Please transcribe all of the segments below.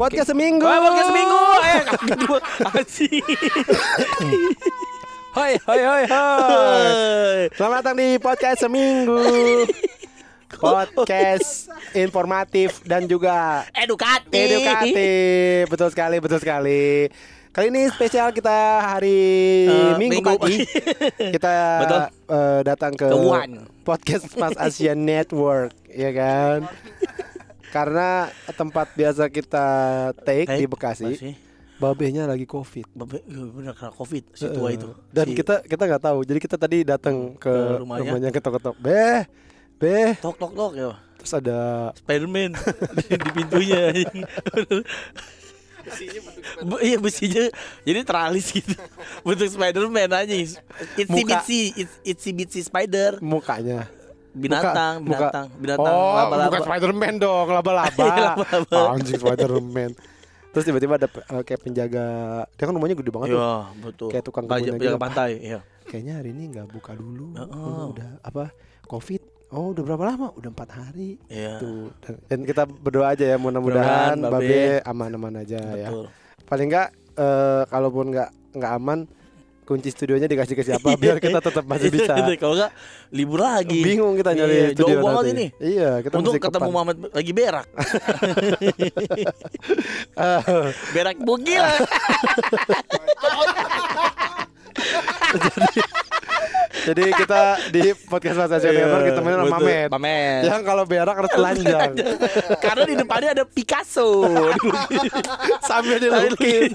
Podcast seminggu. Oh, podcast seminggu. Eh, kaget gua. Asik. Hoi hoi hoi hoi. Selamat datang di podcast seminggu. Podcast informatif dan juga Edukatif. edukatif. Betul sekali, betul sekali. Kali ini spesial kita hari Eh, Minggu, Minggu. pagi. Kita Betul. eh, datang ke podcast Mas Asia Network, ya kan? Karena tempat biasa kita take di Bekasi, Masih. babehnya lagi covid. Babe- iya, bener kena covid si tua Eh, itu. Dan Si- kita kita nggak tahu. Jadi kita tadi datang ke, Ke rumahnya. rumahnya ketok-ketok. Beh, beh. tok tok tok ya. Terus ada Spiderman di, di pintunya. Bu- Iya besinya jadi teralis gitu bentuk Spiderman aja itsy Muka. bitsy It's- itsy bitsy spider mukanya. Binatang muka. binatang binatang Oh, laba-laba bukan Spiderman dong, laba-laba. Iya, laba-laba. Anjing Spiderman. Terus tiba-tiba ada eh, kayak penjaga. Dia kan rumahnya gede banget tuh. Iya betul Kayak tukang kebunnya penjaga gitu. pantai iya Kayaknya hari ini nggak buka dulu. Heeh. Oh, udah apa? Covid. Oh, udah berapa lama? Udah empat hari. Iya Tuh. Dan, dan kita berdoa aja ya mudah-mudahan Babe aman-aman aja ya. betul Paling enggak eh, kalaupun nggak nggak aman kunci studionya dikasih ke siapa biar kita tetap masih bisa. kalau enggak libur lagi Bingung kita nyari Iya, studio jauh banget ini. Iya, kita untuk ketemu. Muhammad lagi berak berak bugil Jadi kita di podcast Mas Asia Network ditemenin sama. Mamet. Mamet Yang kalau berak harus telanjang karena di depannya ada Picasso sambil dilukis.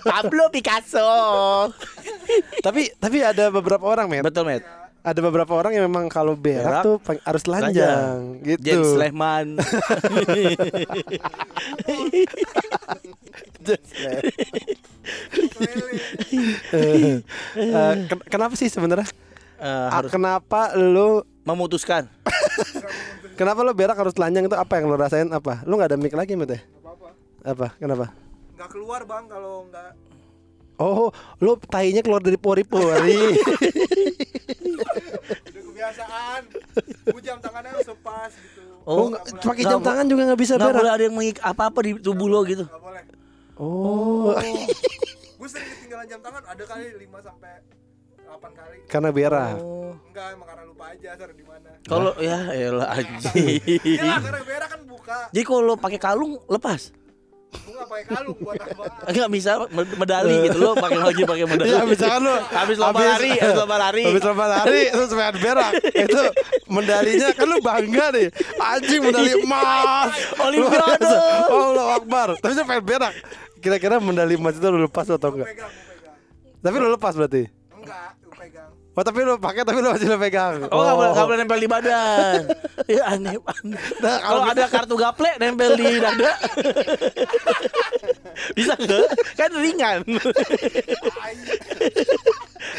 Pablo Picasso tapi tapi ada beberapa orang, Met. betul met Ada beberapa orang yang memang kalau berak, Berak, tuh harus telanjang gitu. Jens Lehman Eh, ken- kenapa sih sebenarnya? Eh, Ah, harus Kenapa lu memutuskan kenapa lu berak harus telanjang itu apa yang lu rasain apa? Lu nggak ada mic lagi, Met apa-apa Apa? Kenapa? nggak keluar bang kalau nggak Oh, lu tainya keluar dari pori-pori. udah kebiasaan. Gue jam tangannya harus lepas gitu. Oh, nggak- nggak- pakai jam tangan juga nggak bisa nggak berak. boleh ada yang mengik apa-apa di tubuh lo gitu. Nggak boleh. Oh, gue sering ketinggalan jam tangan ada kali 5 sampai 8 kali. Karena berak. oh. enggak emang karena lupa aja taruh di mana. Kalau ya elah anjing Iya lah karena berak kan buka. Jadi kalau lo pakai kalung lepas gue nggak pakai kalung buat apa Enggak bisa med- medali gitu lo pakai lagi pakai medali. Iya, misalkan lu habis lomba lari, habis lomba lari. Habis lomba lari terus pengen berak. Itu medalinya kan lu bangga nih. Anjing medali emas. Olimpiade. Luar biasa. Oh, Allah Akbar. Tapi pengen berak. Kira-kira medali emas itu lu lepas atau enggak? pegang gue pegang Tapi lu lepas berarti. enggak Oh, tapi lu pakai tapi lu masih lu pegang. Oh, nggak boleh nggak boleh nempel di badan. ya aneh. aneh. Nah, Kalau ada kartu gaple nempel di dada. bisa nggak? Kan ringan.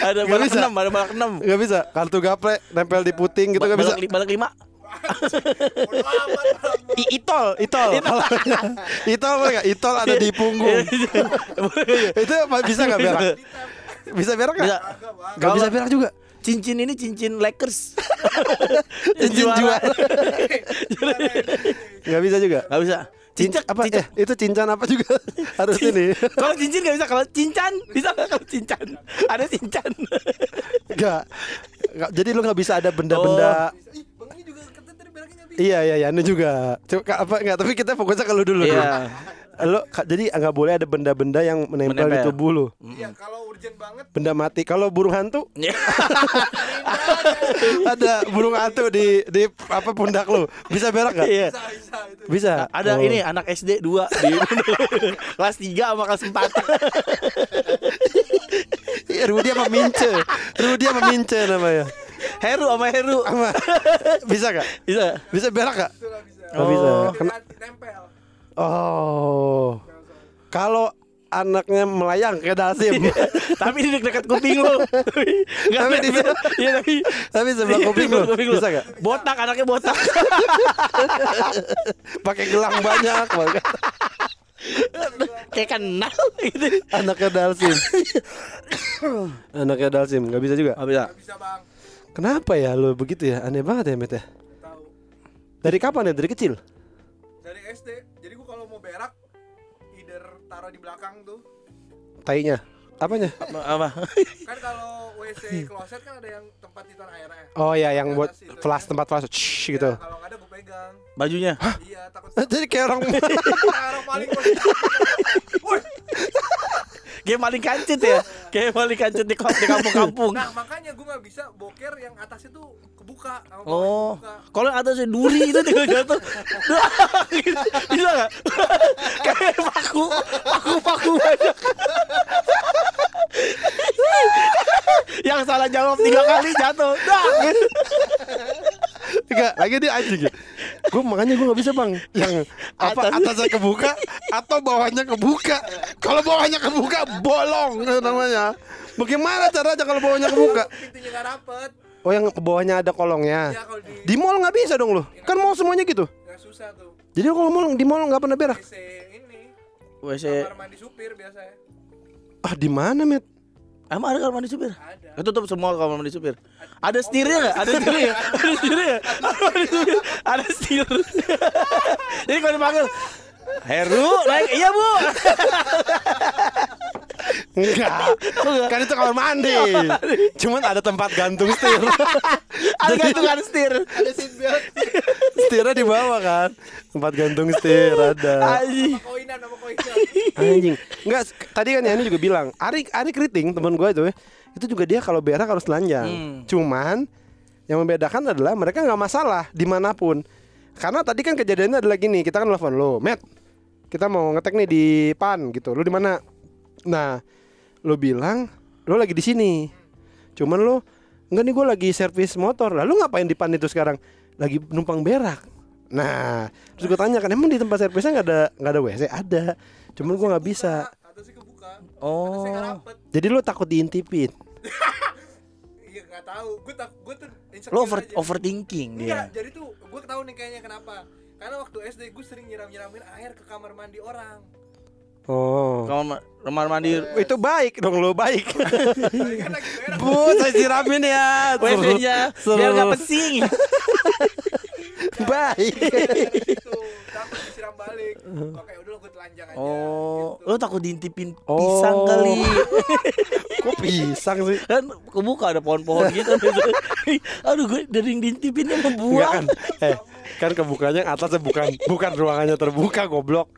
ada Nggak balak bisa. enam, ada balak enam. Enggak bisa. Kartu gaple nempel di puting gitu enggak bisa. Balak, li- balak lima. bodo amat bang. I- itol, itol. itol enggak? Itol ada di punggung. itu bisa enggak berak? Bisa berak bang Enggak bisa berak juga. Cincin ini cincin Lakers. Cincin juara. Enggak bisa juga. Gak bisa. Cincin Cincin apa? cincin. Eh, itu cincan apa juga harus ini. Kalau cincin gak bisa, kalau cincan bisa nggak kalau cincan? Ada cincan. Enggak. Enggak, jadi lu nggak bisa ada benda-benda. Nggak bisa Iya iya iya, ini juga. Coba apa enggak, tapi kita fokusnya ke lu dulu. Iya. Lu ka- jadi nggak boleh ada benda-benda yang menempel, di Menempel. tubuh lu. iya kalau urgent banget Benda mati. Kalau burung hantu Ya. ada burung hantu di di apa pundak lu. Bisa berak enggak? Iya. bisa bisa itu Bisa. Ada Oh. ini anak SD 2 di kelas 3 sama kelas 4. Iya, Rudi sama Mince. Rudi sama Mince namanya. Heru sama Heru. Sama. Bisa gak? Bisa. Bisa berak gak? itu nggak bisa Nggak bisa. Oh. Kena- Kena- nempel Oh. Kalau anaknya melayang kayak Dasim. tapi di dekat kuping lu. Enggak Tapi di bisa. Iya tapi Tapi sebelah kuping lu. Kuping lu. Bisa gak? Botak anaknya botak. Pakai gelang banyak banget. Kayak kenal gitu. Anaknya Dalsim. Anaknya Dalsim nggak bisa juga. Enggak bisa. nggak bisa bang Kenapa ya lu begitu ya? Aneh banget ya, Met ya. tahu Dari kapan ya? Dari kecil? dari SD di belakang tuh Tainya. Apanya? Apa? kan kalau WC kloset kan ada yang tempat titan airnya Oh ya, yang buat atas itu, flash ya. tempat flash. Shh, gitu. Ya, kalau nggak ada gua pegang Bajunya. iya takut Jadi kayak orang orang paling Woi, Kayak maling kancut ya. Kayak maling kancut di, kamp- di kampung-kampung. nah makanya gua nggak bisa boker yang atasnya tuh bawahnya Oh, kalau atasnya duri itu tinggal jatuh. Bisa nggak? Kayak paku, paku, paku banyak. yang salah jawab tiga kali jatuh. Dah. Enggak, lagi dia anjing ya. Gue makanya gue nggak bisa bang. Yang apa Atas. atasnya kebuka atau bawahnya kebuka. Kalau bawahnya kebuka bolong itu namanya. Bagaimana caranya kalau bawahnya kebuka? pintunya nggak rapet Oh yang bawahnya ada ya kolongnya. kalau di Di mall nggak bisa dong lo. Kan mall semuanya gitu. nggak susah tuh Jadi kalau mall di mall nggak pernah berak. WC ini WC. kamar mandi supir biasanya Ah di mana met? Emang ada kamar mandi supir? ada Ketutup semua kamar mandi supir. Ada setirnya nggak? Ada setirnya nggak? Ada setirnya. Ada setir. Jadi kalau dipanggil Heru naik iya bu Enggak. kan itu kamar mandi. Cuman ada tempat gantung setir. ada gantungan setir ada seat belt Setirnya di bawah kan. Tempat gantung setir ada. Anjing. Anjing. Enggak, tadi kan Yani juga bilang, Ari Ari keriting teman gue itu ya. Itu juga dia kalau berak harus telanjang. Hmm. Cuman yang membedakan adalah mereka nggak masalah di mana pun. Karena tadi kan kejadiannya adalah gini, kita kan telepon lo, Matt, kita mau ngetek nih di Pan gitu. Lu di mana? Nah, lu bilang lu lagi di sini. Cuman lu enggak nih gue lagi servis motor. Lalu ngapain di Pan itu sekarang? Lagi numpang berak. Nah, terus gue tanya kan emang di tempat servisnya nggak ada nggak ada WC? Ada. Cuman gue nggak bisa. Oh. Jadi lu takut diintipin. iya nggak tahu gue tak gue tuh Lo over, aja. overthinking Enggak, dia. jadi tuh gue tahu nih kayaknya kenapa karena waktu SD gue sering nyiram nyiramin air ke kamar mandi orang Oh. Kamar kamar mandi Itu baik dong lo baik. Bu, saya siramin ya. WC-nya Seru. biar nggak pesing. baik. takut disiram balik oke udah gue telanjang aja Oh, gitu. lo takut diintipin Oh. pisang kali. Kok pisang sih? kan kebuka ada pohon-pohon gitu. Aduh, gue dari yang diintipinnya Enggak membuang. kan? Eh, kan kebukanya atasnya bukan bukan ruangannya terbuka goblok.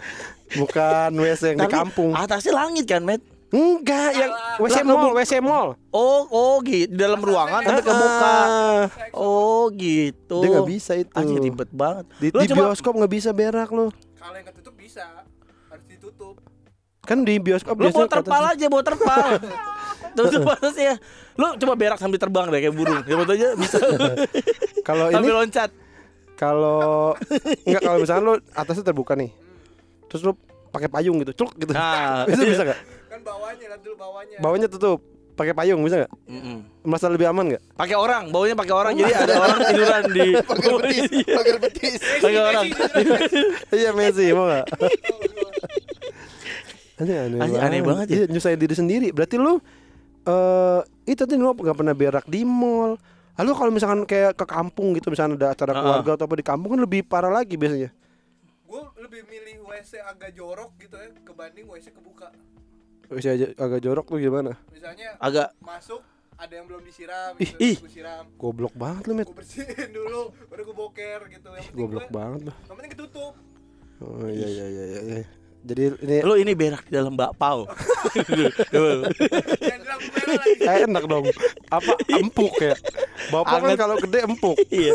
Bukan WC yang di Tapi kampung. Atasnya langit kan, Met? Enggak, yang WC mall, WC mall. Oh, oh gitu. Di dalam ruangan tapi kebuka. Ah, Oh, gitu. Dia nggak bisa itu. Anjir ribet banget. Di, di coba- bioskop nggak bisa berak lo. kalau yang ketutup bisa harus ditutup Kan di bioskop Lu bawa ke terpal aja, bawa terpal. Tutup atasnya. Lu coba berak sambil terbang deh kayak burung. Ya betul aja bisa. Kalau ini sambil loncat. kalau enggak kalau misalnya lo atasnya terbuka nih. Terus lo pakai payung gitu, celuk gitu. Nah, Itu bisa gak? kan bawahnya lihat dulu bawahnya Bawahnya tutup, pakai payung bisa gak? Mm-mm. Merasa lebih aman gak? Pakai orang, baunya pakai orang. Jadi ada orang tiduran di pagar betis pagar betis Pakai orang. iya Messi mau gak? Aneh, aneh, Aneh- aneh banget ya. Iya, nyusahin diri sendiri. Berarti lu eh itu tuh lu gak pernah berak di mall. Lalu kalau misalkan kayak ke kampung gitu misalnya ada acara keluarga atau apa di kampung kan lebih parah lagi biasanya. Gue lebih milih WC agak jorok gitu ya kebanding WC kebuka Bisa aja agak jorok tuh gimana? misalnya Agak masuk ada yang belum disiram Ih, gitu, ih. gue siram Goblok banget lu, Met. gue bersihin dulu baru gue boker gitu yang penting Goblok gue banget yang penting ketutup Oh iya iya iya iya. iya. Jadi ini lu ini berak di dalam bakpao. yang dalam merah lagi eh, enak dong. Apa empuk ya? Bapak kan kalau gede empuk. Iya.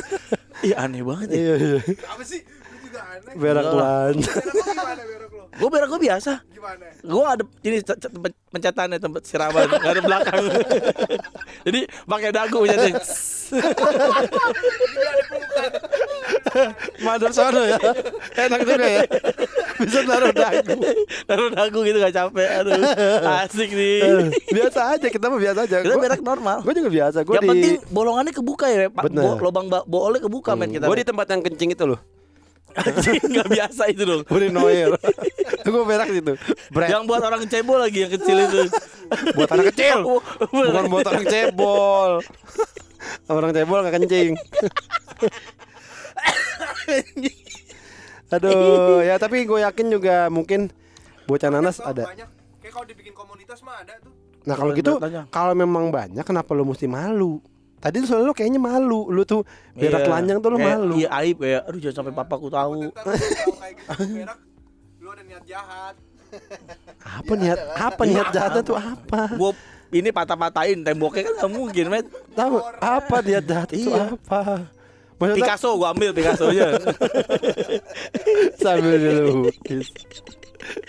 Iya aneh banget ya. Iya iya. apa sih Berak lan. gimana berak lo Gue berak gue biasa. gimana Gue ada c- tempat pencetannya tempat siraman, nggak ada belakang. Jadi pakai dagu pencetin. Madar sono ya. Enak juga ya. Bisa naruh dagu. Taruh dagu gitu gak capek. Aduh, asik nih. biasa aja kita mah biasa aja. Kita Gua- berak normal. Gue juga biasa. Gue Yang di penting bolongannya kebuka ya, Pak. Bener. Bo- lubang ba- boolnya kebuka men kita. gue di tempat yang kencing itu loh. Anjing, nggak biasa itu dong. Gue di Noir. gue berak situ. Brand. Yang buat orang cebol lagi yang kecil itu. buat anak kecil. Bukan buat orang cebol. orang cebol nggak kencing. Aduh, ya tapi gue yakin juga mungkin bocah nanas ada. banyak kayak kalau dibikin komunitas mah ada tuh Nah kalau gitu, kalau memang banyak, kenapa lu mesti malu? Tadi tuh soalnya lu kayaknya malu, lu tuh berak Iya. telanjang tuh lu Kayak, malu. Iya aib ya. Aduh jangan sampai papaku tahu. Ntar lu tahu kayak gitu berak lu ada niat jahat Apa niat? Apa niat jahatnya tuh apa? Gua ini patah-patahin temboknya kan nggak mungkin, met. Tahu apa niat jahat itu Iya. apa? Maksudnya Picasso gua ambil Picasso aja. sambil dilukis.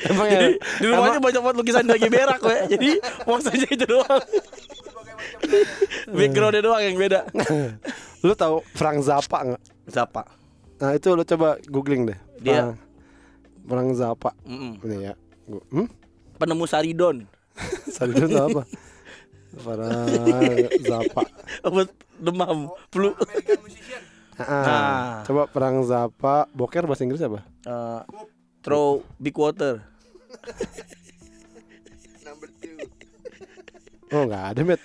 Emang ya? Jadi di rumahnya banyak banget lukisan lagi berak we. Jadi maksudnya itu doang. Backgroundnya doang yang beda. lu tahu Frank Zappa nggak? Siapa? Nah itu lu coba googling deh. Dia- Frank, Frank Zappa. Mm-mm. Ini ya. Gua- Hmm? Penemu Saridon. Sorry itu apa? Frank Zappa. Obat demam, flu. American musician Ah, Nah. Coba Frank Zappa. Boker bahasa Inggris apa? Eh, throw big water. number two Oh nggak ada met.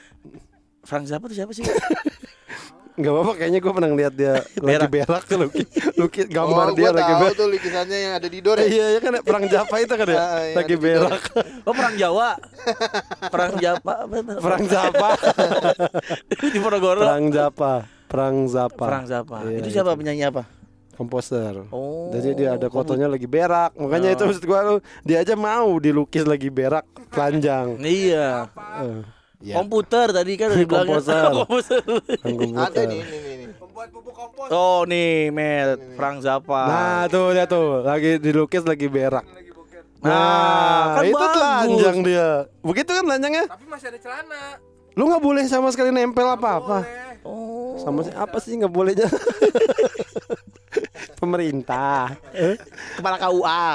Frank Zappa tuh siapa sih? Nggak apa-apa kayaknya gue pernah lihat dia lagi Berak. berak lukis, lukis gambar oh, dia gua lagi tahu berak. tuh lukisannya yang ada di Dor ya. Iya ya kan Frank Zappa itu kan ya Ah, iya, lagi berak. Oh perang Jawa. Perang Jawa? Frank Zappa. di Ponorogo. Frank Zappa. Frank Zappa. Perang Zappa. Iya, itu siapa penyanyi apa? Komposer. Oh. Jadi dia ada fotonya lagi berak. Makanya itu Oh. maksud gua lu, dia aja mau dilukis lagi berak telanjang. Iya. Eh, ya. Komputer tadi kan udah dibilang. Komposer. Komposer. Komputer. Ada nih, nih, nih, nih. pembuat pupuk kompos Oh nih, Met, Frank Zappa. Nah tuh dia tuh lagi dilukis lagi berak. lagi boker Nah, kan itu bagus. telanjang dia. Begitu kan telanjangnya? tapi masih ada celana Lu nggak boleh sama sekali nempel apa-apa. Oh. Sama si apa sih nggak bolehnya? Pemerintah, eh, Kepala KUA.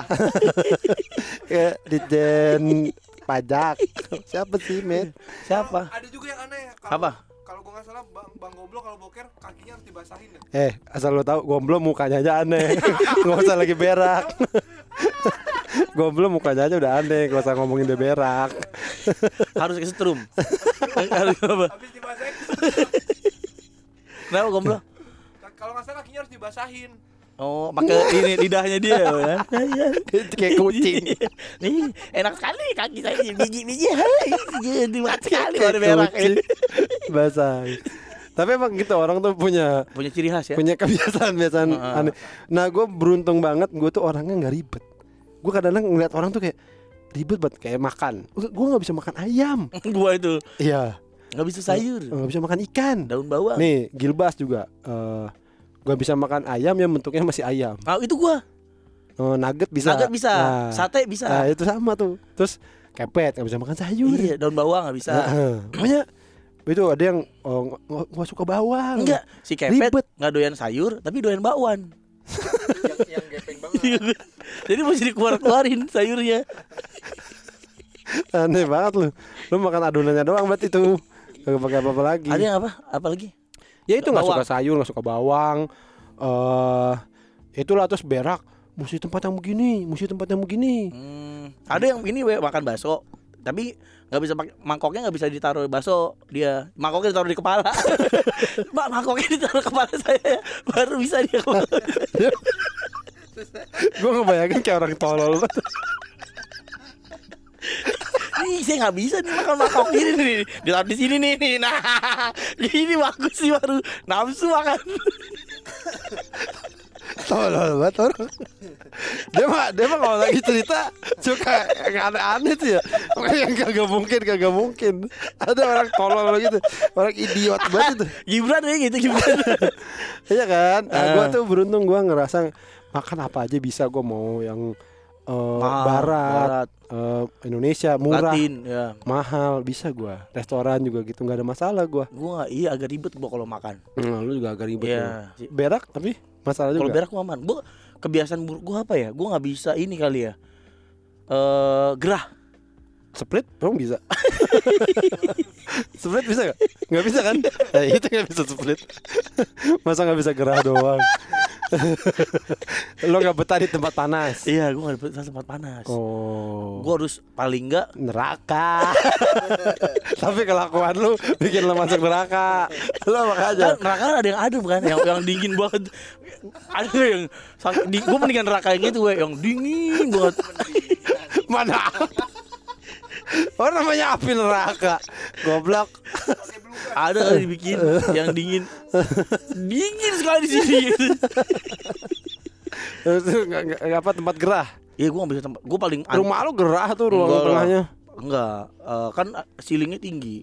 Ditjen pajak. Siapa sih, Met? Siapa? ada juga yang aneh kalau Apa? kalau gua nggak salah bang bang goblok kalau boker kakinya harus dibasahin ya Eh, asal lu tahu gomblo mukanya aja aneh. Nggak usah lagi berak. gomblo mukanya aja udah aneh, nggak usah ngomongin dia berak. Harus ke setrum. Harus apa? habis dibasahin Kenapa gomblo? kalau nggak salah kakinya harus dibasahin Oh, pakai ini lidahnya dia ya. Kayak kucing. Nih, enak sekali kaki saya biji-biji. Hai, jadi mati sekali warna berak. kucing. Basah. Tapi emang gitu orang tuh punya Punya ciri khas ya. punya kebiasaan-kebiasaan Heeh. aneh. Nah, gue beruntung banget, gue tuh orangnya nggak ribet. Gue kadang-kadang ngeliat orang tuh kayak ribet banget kayak makan. Gue nggak bisa makan ayam. Gua itu Iya. nggak bisa sayur, Nggak bisa makan ikan. daun bawang. Nih, Gilbas juga. eh gue bisa makan ayam yang bentuknya masih ayam. Ah, itu gua. Oh, nugget bisa. Nugget bisa, Nah, sate bisa. Nah, itu sama tuh. Terus kepet nggak bisa makan sayur. Iya, daun bawang nggak bisa. Nah, Pokoknya itu ada yang oh, nggak- suka bawang. Enggak, si kepet Ribet. nggak doyan sayur tapi doyan bakwan. yang, yang gepeng banget. Jadi mesti dikeluar-keluarin sayurnya. Aneh banget lu. Lu makan adonannya doang berarti itu. Gak pakai apa-apa lagi. Ada yang apa? Apa lagi? Ya itu nggak suka sayur, nggak suka bawang. Eh itulah terus berak. Mesti tempat yang begini, mesti tempat yang begini. Hmm, ada yang ini we, makan bakso tapi nggak bisa pakai mangkoknya nggak bisa ditaruh bakso dia mangkoknya ditaruh di kepala mbak mangkoknya ditaruh di kepala saya baru bisa dia Gue ngebayangin kayak orang tolol. Ih, saya nggak bisa nih makan mangkok ini nih ditaruh di sini nih nih nah ini bagus sih baru nafsu makan Tolol banget orang. Dia mah dia mah kalau lagi cerita suka yang aneh-aneh tuh ya. Makanya yang kagak mungkin kagak mungkin. Ada orang tolol gitu, orang idiot banget itu. Gibran ya gitu Gibran Iya kan? Nah, gua Ah. tuh beruntung gua ngerasa makan apa aja bisa gua mau yang eh, Mahal, barat, barat. eh, Indonesia murah, Latin ya mahal bisa gua. Restoran juga gitu nggak ada masalah gua. gua iya agak ribet gua kalau makan Nah, lu juga agak ribet. Iya. tuh. Berak tapi masalah kalau juga. berak gua aman gua kebiasaan buruk gua apa ya gua nggak bisa ini kali ya eh gerah Split emang bisa. split bisa gak? Nggak bisa kan? Nah, itu nggak bisa split. Masa nggak bisa gerah doang? Lo nggak betah di tempat panas. Iya, gue gak dapet tempat panas. Oh. Gue harus paling enggak neraka. Tapi kelakuan lu bikin lo masuk neraka. Lo makanya. kan neraka kan ada yang adem kan, yang yang dingin banget. Ada yang di, gue mendingan neraka yang itu gue, yang dingin banget. Mana? Oh namanya api neraka. Goblok. Ada kali dibikin yang dingin, dingin sekali di sini. Itu nggak nggak- nggak apa tempat gerah. Iya, gue gak bisa tempat. Gue paling Rumah lu gerah tuh ruang Enggak tengahnya. Enggak, eh, kan ceilingnya tinggi.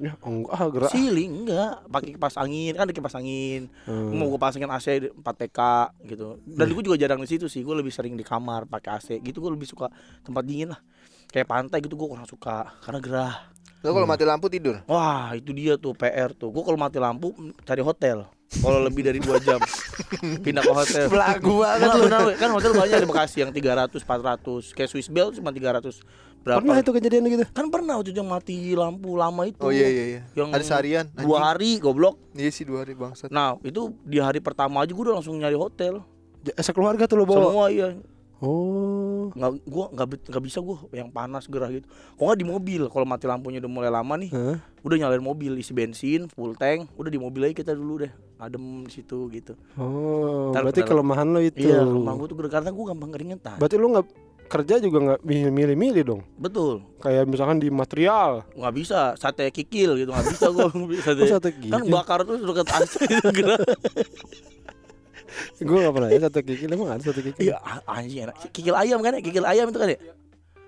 Ya enggak ah, gerah. Ceiling enggak, pakai kipas angin, kan ada kipas angin. Hmm. Mau gue pasangin AC 4 TK gitu. Dan gue juga jarang di situ sih. Gue lebih sering di kamar pakai AC gitu. Gue lebih suka tempat dingin lah. Kayak pantai gitu gue kurang suka karena gerah. Lo kalau mati lampu tidur. Wah, itu dia tuh PR tuh. Gue kalau mati lampu cari hotel. Kalau lebih dari 2 jam pindah ke hotel. Belagu banget lu. benar, kan hotel banyak di Bekasi yang 300, 400. Kayak Swiss Bell cuma 300 berapa? Pernah itu kejadian gitu? Kan pernah waktu yang mati lampu lama itu. Oh iya iya iya. Yang Ada seharian. Dua hari goblok. Iya sih dua hari bangsat. Nah, itu di hari pertama aja gue udah langsung nyari hotel. Sekeluarga tuh lo bawa. Semua iya. Oh. Nggak gua nggak nggak bisa gua yang panas gerah gitu. Kok nggak di mobil kalau mati lampunya udah mulai lama nih. Hah? Udah nyalain mobil isi bensin full tank, udah di mobil aja kita dulu deh. Adem di situ gitu. Oh, Ntar berarti kelemahan lo itu. Iya, rumah gua tuh gerah karena gua gampang keringetan. Berarti lu nggak kerja juga nggak milih-milih dong. Betul. Kayak misalkan di material. nggak bisa sate kikil gitu nggak bisa gua sate, Oh, sate kan kikil? bakar tuh dekat AC itu gerah. Gue nggak pernah ya satu kikil emang ada satu kikil. Iya, anjing enak. Kikil ayam kan ya? Kikil ayam itu kan ya?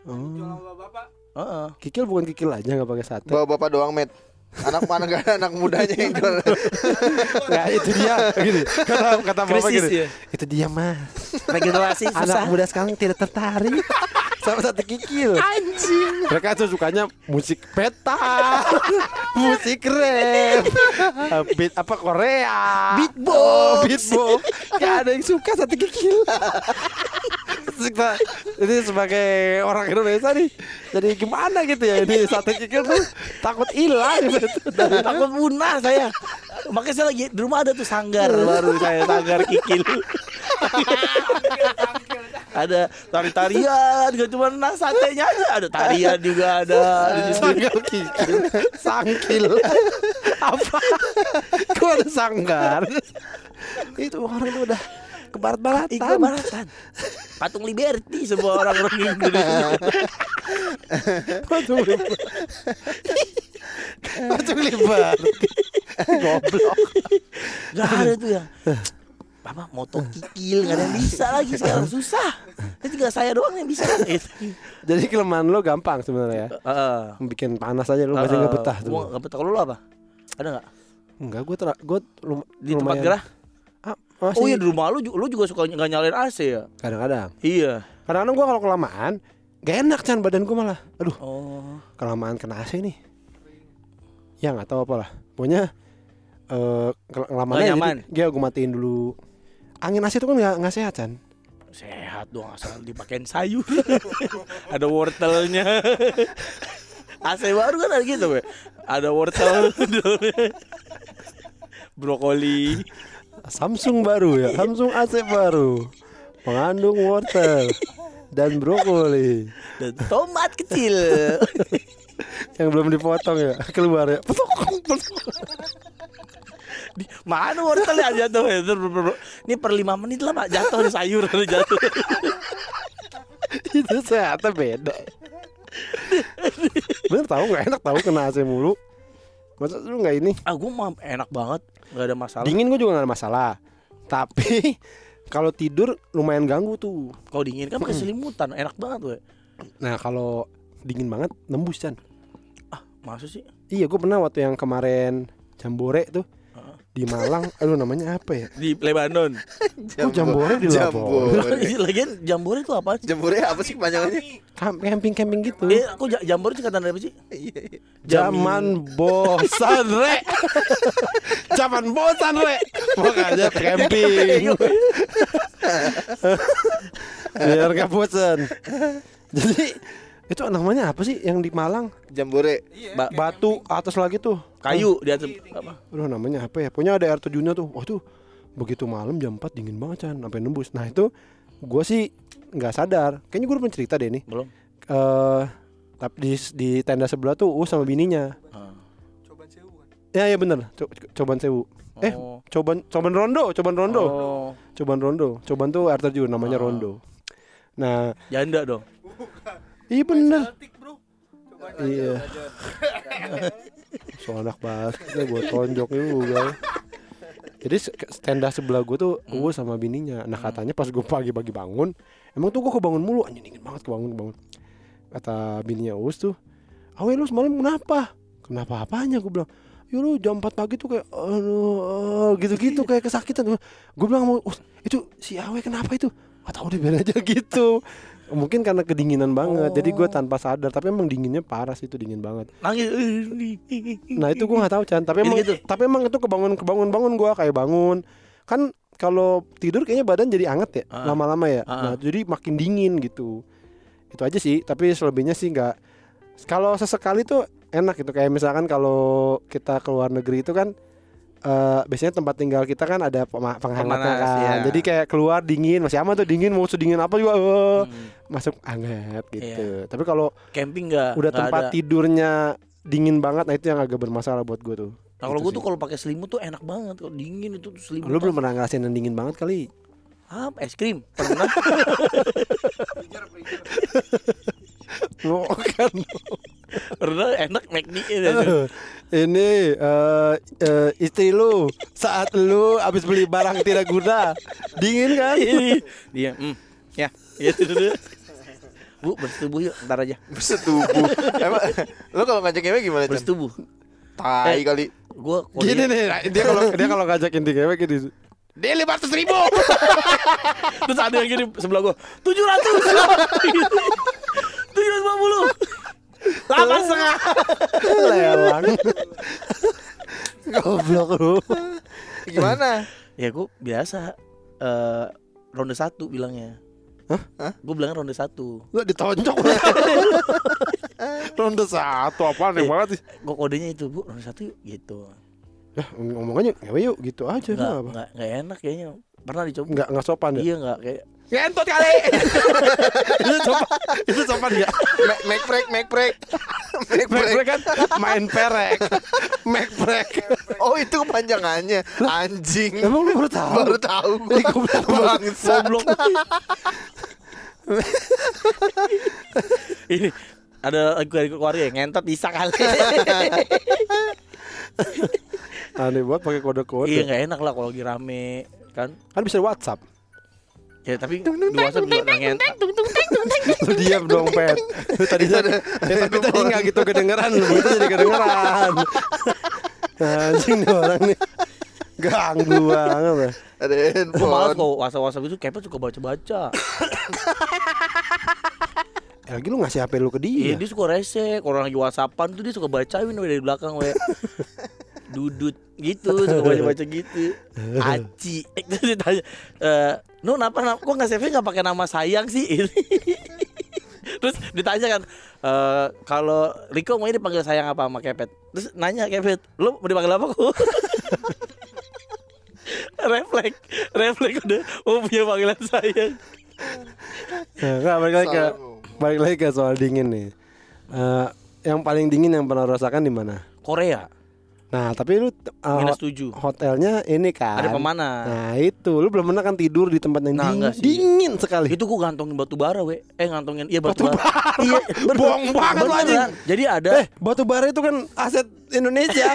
Oh. bapak Heeh. Kikil bukan kikil aja nggak pakai sate. Bawa bapak doang, Met. Anak mana gak ada anak mudanya yang jual. Nah itu dia gini. Kata kata bapak Krisis gini. ya. Itu dia mah. Regenerasi Anak susah. muda sekarang tidak tertarik sama sate kikil. Anjing. Mereka tuh sukanya musik peta, musik rap, eh, beat apa Korea, Beatbox. oh, beatbox. Gak ada yang suka sate kikil. Terus kita- Ini sebagai orang Indonesia nih, jadi gimana gitu ya ini sate kikil tuh takut hilang gitu. Takut punah saya. Makanya saya lagi di rumah ada tuh sanggar baru saya sanggar kikil. ada tari-tarian, gak cuma nah satenya aja, ada tarian juga ada. Sanggar kikil Sangkil Apa Kok ada sanggar Itu orang tuh udah ke barat-baratan Iga baratan. Patung Liberty semua orang orang Indonesia. Patung libar Patung libar Goblok Gak ada tuh yang Apa moto kikil gak ada yang bisa lagi sekarang susah. Ini tinggal saya doang yang bisa. Jadi kelemahan lo gampang sebenarnya ya Heeh. Bikin panas aja lo masih nggak betah tuh nggak betah. Kalau lu apa? Ada nggak? Enggak gue ter gue lum- Di tempat gerah? Masih Oh iya di rumah lu, lu juga suka nggak nyalain AC ya? Kadang-kadang Iya. Kadang-kadang gue kalau kelamaan Gak enak Chan badan gue malah Aduh Oh. kelamaan kena AC nih ya nggak tahu apa lah pokoknya eh kel- kelamaan nyaman. jadi ya gue matiin dulu angin AC itu kan nggak nggak sehat kan Sehat dong asal dipakein sayur. ada wortelnya. AC baru kan ada gitu, we. Ada wortel, brokoli, Samsung baru ya Samsung AC baru. Mengandung wortel dan brokoli. Dan tomat kecil. yang belum dipotong ya keluar ya. Di, mana wortelnya jatuh ya? Ini per lima menit lah pak. Jatuh nih sayur jatuh. itu sehatnya beda. Bener tahu nggak? Enak tahu kena AC mulu masa lu nggak ini Ah gue mah enak banget, nggak ada masalah. dingin gue juga nggak ada masalah tapi kalau tidur lumayan ganggu tuh Kalau dingin kan pakai selimutan, enak banget we. nah kalau dingin banget nembus kan Masa sih? Iya, gue pernah waktu yang kemarin Jambore tuh. Di Malang. Aduh, namanya apa ya? Di Lebanon. Kok Jambore di Lampung? Jambore. Lagian jambore itu apa sih? Jambore apa sih kepanjangannya? Kam- Camping-camping gitu. Eh, aku ja- jambore itu kata apa sih? Iya, iya. Zaman bosan, Re. Zaman bosan, Re. Makanya camping. Biar gak bosan. Jadi itu namanya apa sih yang di Malang? Jambore. Ba- Batu atas lagi tuh. kayu di atas apa? Aduh namanya apa ya? Pokoknya ada air terjunnya tuh. Wah tuh begitu malam jam 4 dingin banget Chan sampai nembus nah itu gue sih nggak sadar kayaknya gue udah pernah cerita deh nih Belum. eh tapi di, di tenda sebelah tuh Uus sama bininya Ah. Coba sewu kan. ya ya bener Co coban sewu Eh, Oh. coban coban rondo coban rondo Oh. coban rondo coban tuh air terjun namanya Ah. rondo nah Janda dong. Iya bener. Celtic bro. Coba iya. so anak basketnya gue tonjok juga. Jadi tenda sebelah gue tuh Hmm. Uus sama bininya. Nah katanya pas gue pagi-pagi bangun emang tuh gue kebangun mulu. Anjing dingin banget kebangun kebangun. Kata bininya Uus tuh awe lu semalam kenapa? Kenapa apanya? Gue bilang ya lu jam 4 pagi tuh kayak aduh gitu-gitu kayak kesakitan. Gue bilang mau Us itu si Awe kenapa itu? Gak tau deh biar aja gitu mungkin karena kedinginan banget jadi gue Oh. tanpa sadar tapi emang dinginnya parah sih itu dingin banget Nangis. Nah itu gue nggak tahu Chan, tapi emang Gitu-gitu. tapi emang itu kebangun kebangun bangun gue kayak bangun kan kalau tidur kayaknya badan jadi anget ya Ah. lama-lama ya. Ah. Nah jadi makin dingin gitu. Itu aja sih, tapi selebihnya sih nggak. Kalau sesekali tuh enak gitu kayak misalkan kalau kita keluar negeri itu kan eh biasanya tempat tinggal kita kan ada penghangatnya kan. ya. Jadi kayak keluar dingin masih aman tuh dingin mau sedingin apa juga eh, Hmm. masuk hangat gitu. Tapi kalau Camping enggak? udah Nggak tempat ada. tidurnya dingin banget nah itu yang agak bermasalah buat gue tuh. Nah, kalau Gitu gue tuh kalau pakai selimut tuh enak banget. Kalau dingin itu tuh selimut. Lu belum pernah ngerasain yang dingin banget kali? Apa? Es krim? Pernah? Bukan. Pernah enak McD. Ini eh eh, istri lu saat lu habis beli barang tidak guna dingin kan? Dia, hmm, ya, ya itu dulu. Bu, bersetubuh yuk, ntar aja. Bersetubuh. Emang lu kalau ngajak cewek gimana? Bersetubuh. Tai Eh. kali. Gua Gini nih dia kalau dia kalau ngajakin di cewek gini. Dia lima ratus ribu. Terus ada yang gini sebelah gua, tujuh ratus, tujuh ratus lima puluh, delapan setengah. Lelang. Goblok lu. Gimana? Ya gua biasa eh ronde satu bilangnya. Hah? Hah? Gue bilangnya ronde satu. Lu ditonjok. Ronde satu apa aneh Eh. banget sih. Gue kodenya itu bu ronde satu yuk gitu. Ya ngomongnya ngewe yuk gitu aja apa. enggak, enggak enak kayaknya. Pernah dicoba? Enggak enggak sopan ya. Iya enggak kayak Ngentot kali. itu sopan. Itu sopan ya. Make make break, make break. Make Mac break. kan main perek. Mac break. Oh, itu kepanjangannya. Anjing. Emang lu baru tahu? Baru tahu gua. Bangsa. goblok. Ini ada lagu dari keluarga ya, ngentot bisa kali. Aneh banget pakai kode-kode. iya enggak enak lah kalau lagi rame kan. Kan bisa di WhatsApp. Ya tapi di WhatsApp juga ada ngentot. Lu diam dong, Pet. Lu tadi ya, tapi tadi enggak gitu kedengeran, lu itu jadi kedengeran. Anjing nih orang nih. Ganggu banget ya. Ada Gue malas handphone. kok WhatsApp WhatsApp itu kayaknya suka baca-baca. Ya, lagi lu ngasih HP lu ke Iya dia. dia suka rese. Orang lagi WhatsAppan tuh dia suka bacain dari belakang we. Dudut gitu, suka baca-baca gitu. Aci. Eh, Terus ditanya, eh, "Nu, kenapa kok nggak save nggak pakai nama sayang sih?" Terus ditanya kan, eh, kalau Riko mau ini dipanggil sayang apa sama Kepet? Terus nanya Kepet, "Lu mau dipanggil apa kok?" refleks, refleks udah mau punya panggilan sayang. Nah, enggak balik lagi ke balik lagi ke soal dingin nih. Eh, yang paling dingin yang pernah rasakan di mana? Korea, Nah, tapi lu uh, minus tujuh. hotelnya ini kan. Ada pemanas. Nah, itu lu belum pernah kan tidur di tempat yang Nah, dingin, dingin sekali. Itu gua gantongin batu bara, we. Eh ngantongin iya batu, Batu bara. iya, bener. Bohong banget lu, anjing. Jadi ada Eh, batu bara itu kan aset Indonesia.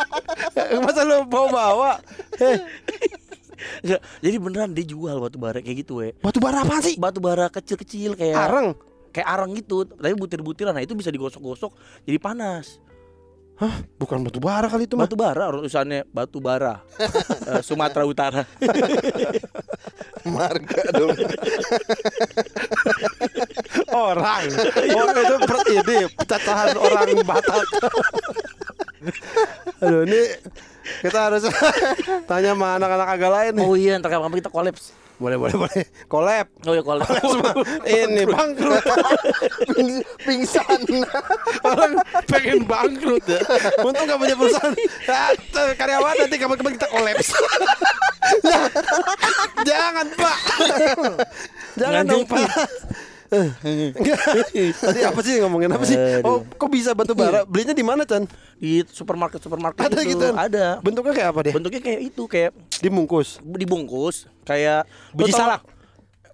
Masa lu bawa-bawa? Eh, Nggak, jadi beneran dia jual batu bara kayak gitu, we. batu bara apa sih? Batu bara kecil-kecil kayak Areng. kayak arang gitu, tapi butir-butiran. Nah, itu bisa digosok-gosok jadi panas. Hah, bukan batu bara kali itu mah. Batu bara urusannya batu bara. Eh, Sumatera Utara. Marga dong. Orang. Oh, itu per ini pecacahan orang Batak. Aduh, ini kita harus tanya sama anak-anak agak lain nih. Oh iya, ntar kapan kita kolaps. Boleh boleh boleh. Kolab. Oh ya kolab. Ini bangkrut. Pingsan. Orang pengen bangkrut ya. Untung gak punya perusahaan. Ah, karyawan nanti kapan-kapan kita kolaps. Jangan, Pak. Jangan dong, Pak. Enggak. Tadi apa sih ngomongin apa sih? Oh, kok bisa batu bara? Belinya di mana, Chan? Di supermarket supermarket Ada itu gitu. ada. Bentuknya kayak apa deh? Bentuknya kayak itu kayak Dibungkus. dibungkus kayak Biji salak.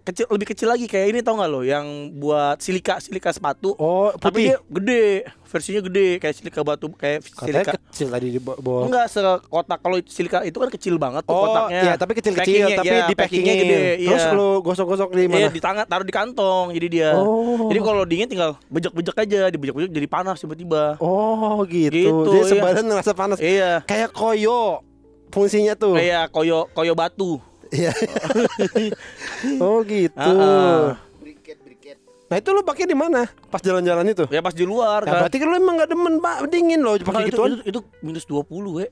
Kecil lebih kecil lagi kayak ini tau nggak lo yang buat silika silika sepatu Oh, tapi putih. dia gede versinya gede kayak silika batu kayak Katanya silika kecil tadi di bawah. enggak sekotak kalau silika itu kan kecil banget tuh Oh, kotaknya iya, tapi kecil-kecil, Packingnya, tapi iya, di packingnya gede Terus iya. lu gosok-gosok di Iya mana? di tangan taruh di kantong jadi dia. Oh. Jadi kalau dingin tinggal bejek-bejek aja, dibejek-bejek jadi panas tiba-tiba. Oh, gitu. Gitu, Dia iya. sebadan ngerasa panas. Iya. Kayak koyo fungsinya tuh. Kayak koyo koyo batu. Iya. oh, gitu. Briket, briket. Nah, itu lu pakai di mana? Pas jalan-jalan itu? Ya pas di luar Ya, kan. berarti kan lu emang gak demen, Pak. Dingin loh Nah, pakai itu, gituan. itu, itu minus 20 we.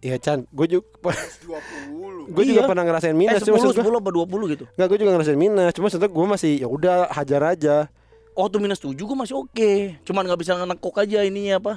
Iya, Chan. Gue juga 20. gue juga Iya. pernah ngerasain Eh minus. Cuma 10, maksud gua- 10 apa 20 gitu. Enggak, gue juga ngerasain minus. Cuma maksudnya gue masih ya udah hajar aja. Oh tuh minus 7 gue masih oke. Cuman nggak bisa nekuk aja ininya apa.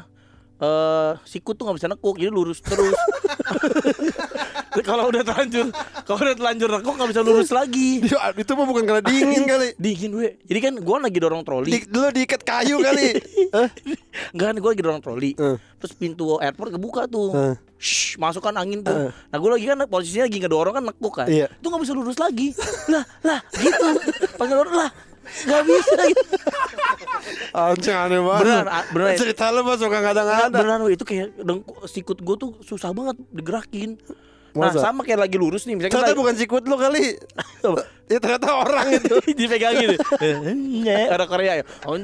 Eh sikut tuh nggak bisa nekuk jadi lurus terus. kalau udah terlanjur, kalau udah terlanjur nekuk nggak bisa lurus lagi. Itu mah bukan karena dingin kali. Dingin we. Jadi kan gua lagi dorong troli. Di, lu diikat kayu kali. Enggak kan gue lagi dorong troli Eh. Terus pintu airport kebuka tuh Eh. Shh, masukkan angin tuh Eh. Nah gue lagi kan posisinya lagi ngedorong kan nekuk kan Iya. Itu gak bisa lurus lagi Lah, lah gitu Panggil dorong, lah Gak bisa gitu Anjing aneh banget. Beneran, beneran. Cerita lu suka nggak ada nggak ada. Beneran itu kayak dengku, sikut gue tuh susah banget digerakin Nah Masa? sama kayak lagi lurus nih Misalkan Ternyata bukan sikut lu kali. Ya ternyata orang itu. dipegangin Orang Korea ya Oh.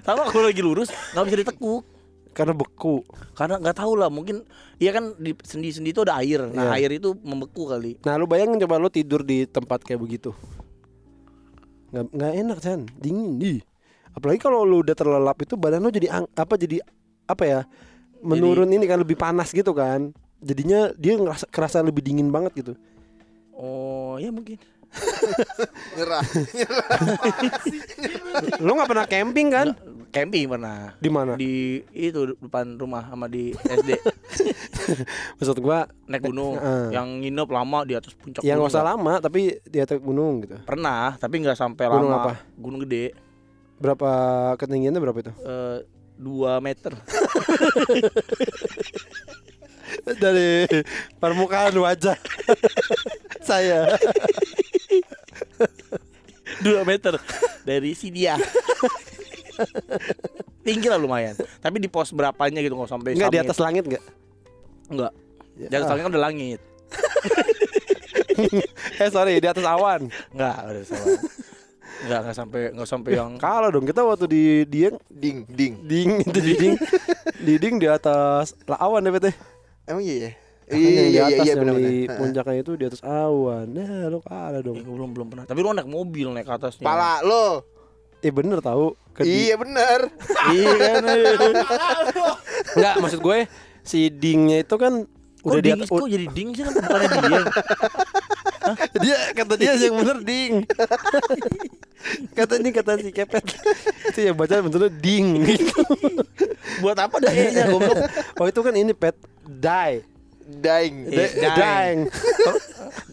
Sama kalau lagi lurus Gak bisa ditekuk Karena beku. Karena nggak tahu lah mungkin Iya kan di sendi-sendi itu ada air Nah Iya. air itu membeku kali Nah, lu bayangin coba lu tidur di tempat kayak begitu. Nggak nggak enak, Chan. Dingin. Ih. Apalagi kalau lu udah terlelap itu badan lu jadi ang- apa jadi apa ya? menurun Jadi, ini kan lebih panas gitu kan. Jadinya dia ngerasa kerasa lebih dingin banget gitu. Oh ya mungkin. Nyerah. Nyerah. Lo nggak pernah camping kan? Nggak, camping pernah. Di mana? Di itu depan rumah sama di SD maksud gua naik gunung. uh, yang nginep lama di atas puncak yang nggak usah lama tapi di atas gunung gitu. Pernah tapi nggak sampai gunung lama. apa? gunung gede. Berapa ketinggiannya berapa itu? Uh, dua meter. Dari permukaan wajah saya. Dua meter. Dari si dia tinggi lah lumayan. Tapi di pos berapanya gitu nggak sampai nggak di atas langit nggak? Nggak. Di ya. atas langit kan udah langit. Eh sorry di atas awan. Nggak udah awan. Enggak, enggak sampai enggak sampai yang Kalau dong kita waktu di Dieng Ding, ding. ding itu di ding di ding di atas lah awan ya bete. Emang iya ya? Iya, iya, atas iya, benar di puncaknya itu di atas awan. Nah, lu kalah Eh, dong. gua belum belum pernah. Tapi lu naik mobil naik ke atasnya. Pala lo. Eh bener tahu. Iya bener. Iya kan. Enggak, maksud gue si dingnya itu kan Kok udah di atas kok jadi ding sih kan bukannya dia. Dia kata dia yang bener ding. kata ini kata si kepet. itu yang baca bentuknya ding gitu. Buat apa dah E-nya goblok? Oh itu kan ini pet die. Dying. Iya. Da- dying.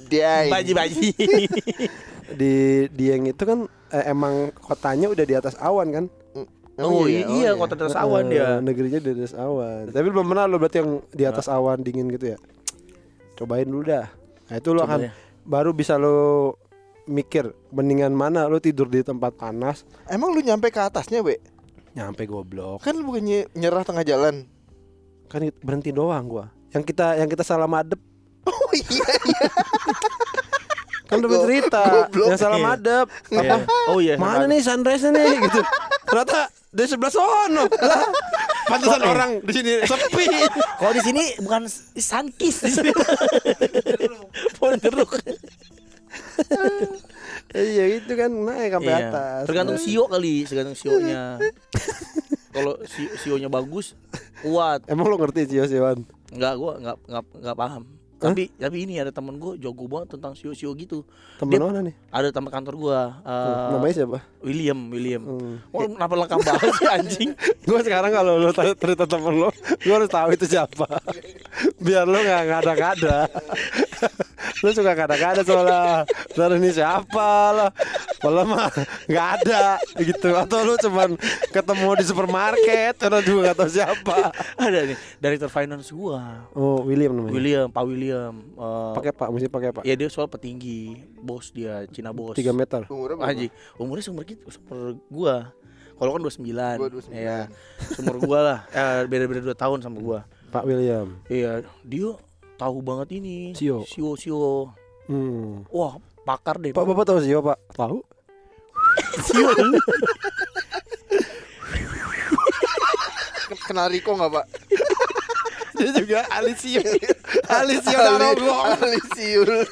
Dying. Baji-baji. di Dieng itu kan eh, emang kotanya udah di atas awan kan? Oh iya, iya Oh, kota atas awan Eh, dia. Negerinya di atas awan. Tapi belum pernah lo berarti yang di atas awan dingin gitu ya. Cobain dulu dah. Nah, itu lo akan ya. Baru bisa lo mikir mendingan mana lo tidur di tempat panas Emang lu nyampe ke atasnya, Be? nyampe goblok. Kan lu bukannya nyerah tengah jalan. Kan berhenti doang gua. Yang kita yang kita salah madep Oh iya iya. kan udah cerita yang salah madep. Iya. Oh iya. Mana nih sunrise nih gitu. Ternyata dari sebelah sono. Lah, Pantesan orang di sini sepi. Kalau di sini bukan sankis di sini. Pohon jeruk. iya itu kan naik sampai Iya. atas. Tergantung sio kali, tergantung sionya. Kalau si- sionya bagus, kuat. Emang lo ngerti sih Sioan? Enggak, gua enggak enggak enggak paham. Tapi tapi ini ada temen gua jago banget tentang sio-sio gitu. Temen Dia- mana nih? Ada teman kantor gua, eh, Namanya siapa? William, William. Hmm. Oh, kenapa lengkap banget sih anjing? Gue sekarang kalau lo tanya cerita temen lo, gue harus tahu itu siapa. Biar lo nggak ngada-ngada. Lu suka kadang-kadang soalnya Ntar ini siapa lah Padahal mah nggak ada gitu Atau lu cuman ketemu di supermarket Karena juga gak tahu siapa Ada nih director finance gua. Oh William namanya William, Pak William. Eh, Pakai pak, mesti pakai pak Ya dia soal petinggi, bos dia, Cina bos. 3 meter Umurnya berapa? Haji, umurnya seumur gitu, seumur gua. Kalau kan 29. Gua 29. Iya. Seumur gua lah. Eh beda-beda 2 tahun sama gua. Pak William Iya, dia tahu banget ini. Sio. Sio, Sio. hmm. Wah, pakar deh. Pak Bapak tahu Sio pak? Tahu? Sio. Kenal Riko nggak pak? Dia juga Alisio Alisio Narogong Alisiul.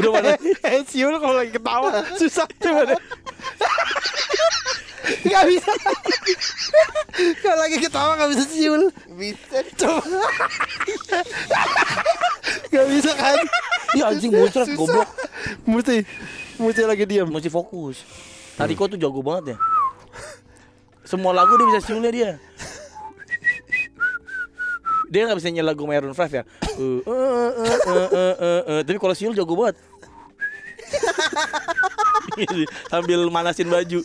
Udah mana? Eh Siul kalau lagi ketawa Susah coba deh Gak bisa Kalau lagi ketawa gak bisa Siul Bisa. Coba Gak bisa kan Iya anjing muncrat goblok. Mesti Mesti lagi diam Mesti fokus. Tariko tuh jago banget ya. Semua lagu dia bisa siulnya dia. Dia nggak bisa nyanyi lagu Maroon 5 ya. Uh, uh, uh, uh, uh, uh, uh. Tapi kalau siul jago banget. Sambil manasin baju.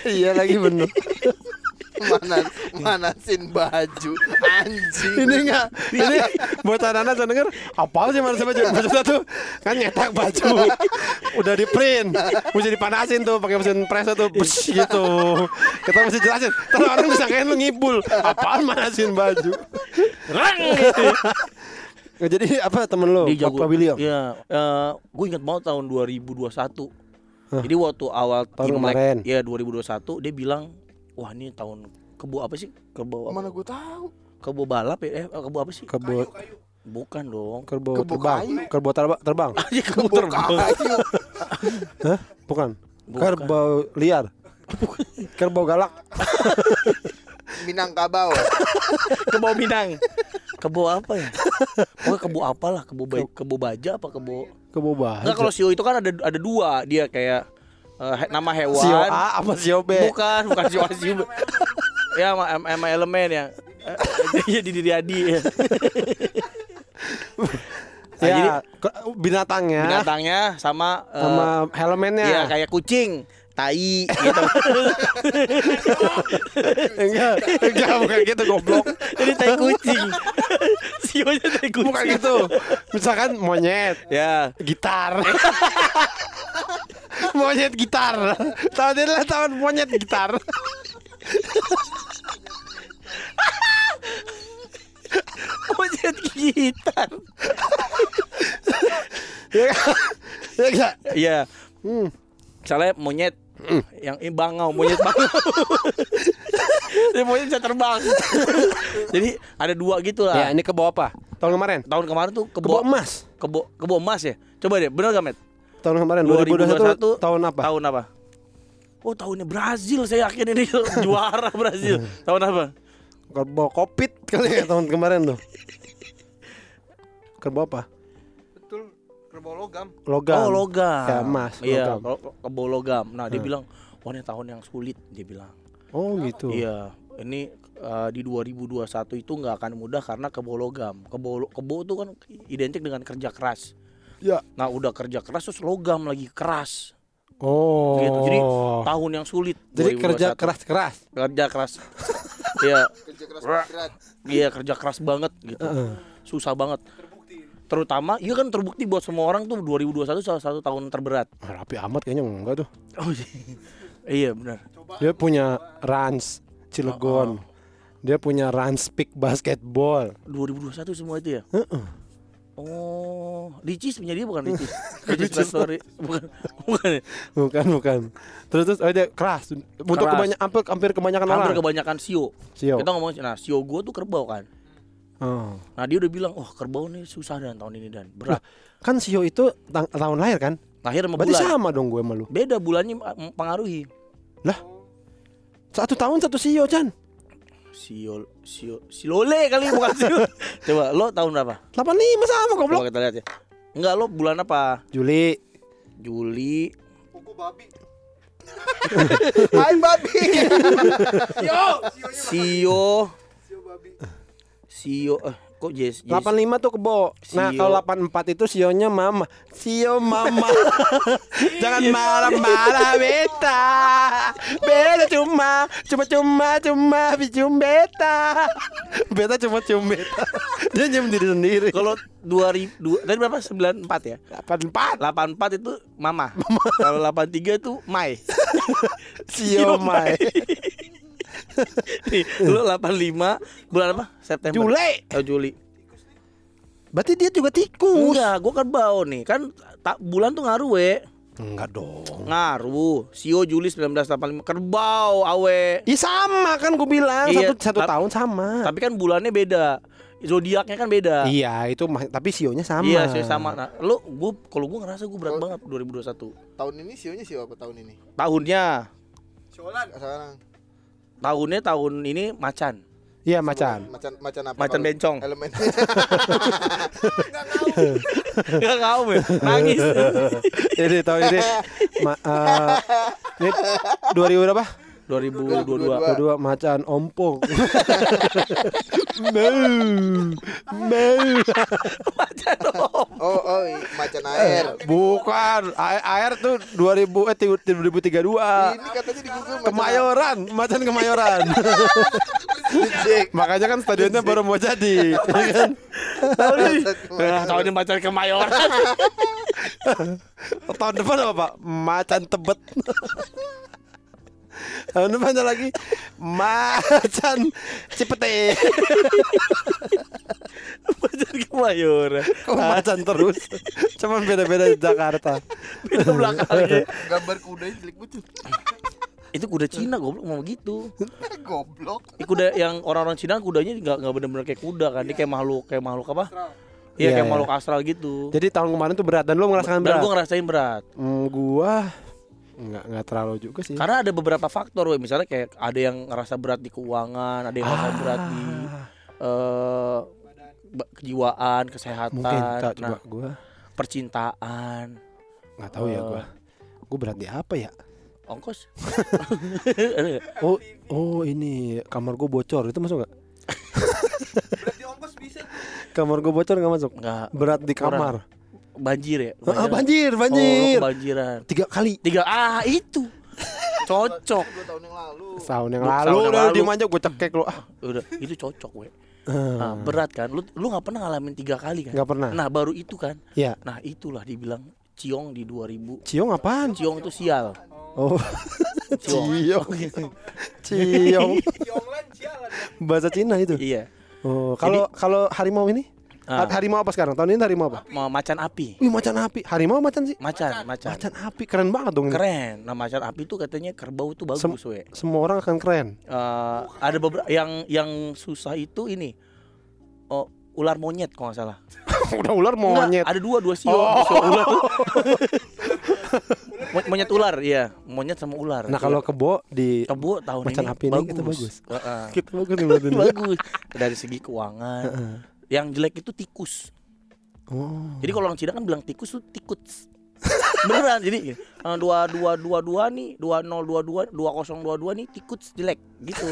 Iya lagi bener. Mana manasin baju. Anjing. Ini enggak Ini buat anak-anak saya denger Apa sih mana baju? Maksudnya tuh Kan nyetak baju. Udah di print. Mesti dipanasin tuh pakai mesin press tuh. Bus gitu. Kita mesti jelasin. Terus orang bisa kayak lu ngibul. Apaan manasin baju? Rang Jadi apa temen lo Dia jago. Pak William Iya, eh, gue ingat banget tahun 2021. Jadi waktu awal Tahun Imlek, kemarin. ya 2021 dia bilang, "Wah, ini tahun kebo apa sih? Kebo apa? Mana gue tahu. Kebo balap ya? Eh, kebo apa sih? Kebo Bukan dong. Kerbo Kebo terbang kayu. Kerbo terba- terbang Aja kebo terbang. Kayu. Hah? Bukan Bukan. Kerbau liar Kerbau galak Minangkabau. Kebo Minang. Kebo apa ya? Pokoknya kebo apalah, kebo ba kebo baja apa kebo Kerbau baja Enggak kalau sio itu kan ada ada dua, dia kayak eh, he- nama hewan. Sio A apa Sio B Bukan, bukan sio A sio B. Ya sama, sama elemen ya. Eh, Jadi diri Adi ya. Nah, Ya jadi binatangnya binatangnya sama eh, Sama helmennya Iya kayak kucing, tai gitu. Enggak Enggak bukan gitu goblok Jadi tai kucing. Sionya tai kucing. Bukan gitu Misalkan monyet Ya. Gitar Monyet gitar Tahun ini adalah tahun monyet gitar Monyet gitar. Ya kan? Ya Iya. Hmm. Misalnya monyet yang ini bangau, monyet bangau. Jadi monyet bisa terbang. Jadi ada dua gitu Ya lah. ini kebo apa? Tahun kemarin Tahun kemarin tuh Kebo kebo emas kebo kebo emas ya. Coba deh, bener gak Met? Tahun kemarin 2021 tahun apa? Tahun apa? Oh tahunnya Brazil saya yakin ini juara Brazil. Tahun apa? Kerbau kopit kali ya tahun kemarin tuh Kerbau apa? Kerbau logam. Logam Oh logam. Ya emas Iya, kebo logam. Nah dia Hmm. bilang, wah ini tahun yang sulit. Dia bilang. Oh gitu Iya, ini eh, di 2021 itu nggak akan mudah karena kebo logam. Kebo kebo itu kan identik dengan kerja keras. Ya. Nah udah kerja keras terus logam lagi keras. Oh Gitu. Jadi tahun yang sulit. Jadi kerja 2021. keras-keras Kerja keras. Iya, Kerja keras berat. iya kerja keras banget gitu. Heeh. Susah banget. Terutama, iya kan terbukti buat semua orang tuh 2021 salah satu tahun terberat. Ah, Rapi amat kayaknya enggak tuh Oh iya benar. Dia punya Rans Cilegon. Dia punya Rans Peak Basketball. 2021 semua itu ya? Heeh. Oh, Ricis punya dia bukan Ricis. Ricis Story bukan bukan. ya? Bukan, bukan. Terus terus oh dia keras. Untuk kebanyakan hampir, hampir kebanyakan Hampir orang. kebanyakan sio. Sio. Kita ngomong nah sio gua tuh kerbau kan. Oh. Nah dia udah bilang, wah kerbau nih susah dan tahun ini dan berat. Kan Sio itu tang- tahun lahir kan? Lahir sama Berarti bulan. sama dong gue sama lu. Beda bulannya mempengaruhi. Satu tahun satu Sio, Chan. Sio sio silole kali bukan sio. Coba lo tahun berapa? 85 sama Coba goblok. kita lihat ya. Enggak lo bulan apa? Juli. Juli. Kuku babi. Hai babi. Sio Sio babi. Sio eh kok Jes? Jes? 85 tuh kebo. Nah, Sio. kalau 84 itu sionya mama. Sio mama. Jangan marah-marah beta. Beta cuma cuma cuma cuma cium beta. Beta cuma cium beta. Dia nyium diri sendiri. Kalau 2000 dua- tadi berapa? 94 ya? 84 84 itu mama. Kalau 83 itu Mai. Sio mai. Nih, lu 85 bulan apa? September. Juli. Oh, Juli. Berarti dia juga tikus. Enggak, gua kan bau nih. Kan tak bulan tuh ngaruh we. Enggak dong. Ngaruh. Sio Juli 1985 kerbau awe. Ih sama kan gue bilang Iya, satu satu tahun sama. Tapi kan bulannya beda. Zodiaknya kan beda. Iya itu mah- tapi sionya sama. Iya, sih sama. Nah, lu gua kalau gua ngerasa gua berat banget 2021. Tahun ini sionya sio apa tahun ini? Tahunnya Sholan. Sekarang. Tahunnya tahun ini macan. Iya macan. Macan macan apa? Macan kalau bencong. Elemen. Enggak kau men. Nangis. ini tahun ini ma, eh, ini 2000 berapa? 2022. Kedua macan ompong. Mau. Mau. Macan om. Oh oh macan air. Bukan, air, air tuh 2000 eh 2032. Ini katanya di Google Kemayoran, macan Kemayoran. Makanya kan stadionnya baru mau jadi, ya kan? Tahun ini macan kemayoran. Tahun depan apa Pak? Macan tebet. Tahun depan ada lagi macan cipete. macan kemayoran. Kok macan terus? Cuman beda-beda di Jakarta. Itu belakangnya. Gambar kudanya jelek banget. Itu kuda Cina goblok mau gitu. Goblok. Ini kuda yang orang-orang Cina kudanya nggak nggak benar-benar kayak kuda kan. Dia kayak makhluk kayak makhluk apa? Iya Iya, kayak iya. makhluk astral gitu. Jadi tahun kemarin tuh berat dan lu merasakan Dan berat. gue ngerasain berat. Hmm, gua nggak nggak terlalu juga sih. Karena ada beberapa faktor, we. misalnya kayak ada yang ngerasa berat di keuangan, ada yang ngerasa berat di Ah, eh, ba- kejiwaan, kesehatan, mungkin tak coba nah, gua percintaan, nggak tahu ya Eh. gua. Gua berat di apa ya? ongkos. Oh, oh ini kamar gua bocor itu masuk nggak? Berarti ongkos bisa tuh. Kamar gua bocor nggak masuk. Nggak Berat di Kurang. Banjir ya? Ah, banjir, Oh, banjir. kebanjiran. Tiga kali. Tiga ah itu. Cocok. Dua tahun yang lalu. Tahun yang lalu tahun udah diem aja gue cekek lo. Ah, Udah, itu cocok, we. Nah, berat kan? Lu lu nggak pernah ngalamin tiga kali kan? nggak pernah. Nah, baru itu kan. Iya. Nah, itulah dibilang ciong di 2000. Ciong apaan? Ciong itu sial. Oh, Ciong. ciong. Ciong. Bahasa Cina itu. Iya. Oh, kalau kalau harimau ini? Ah. Harimau apa sekarang? Tahun ini harimau apa? Mau macan api. Wih, macan api. Harimau macan sih? Macan, macan. Macan api keren banget dong ini. Keren. Nah, macan api itu katanya kerbau itu bagus, Sem- we. Semua orang akan keren. Eh, ada beberapa yang yang susah itu ini. Oh, ular monyet kalau nggak salah. Udah ular Enggak, monyet. ada dua dua sio. Oh. Sio ular. Mo- monyet ular, iya. Monyet sama ular. Nah, kalau kebo di kebo tahun Macan ini api ini kita bagus. Heeh. kita bagus nih berarti nih. bagus. Dari segi keuangan. Yang jelek itu tikus. Oh. Jadi kalau orang Cina kan bilang tikus tuh tikus. Beneran jadi eh, dua dua dua dua nih dua nol dua dua dua kosong dua dua nih tikus jelek gitu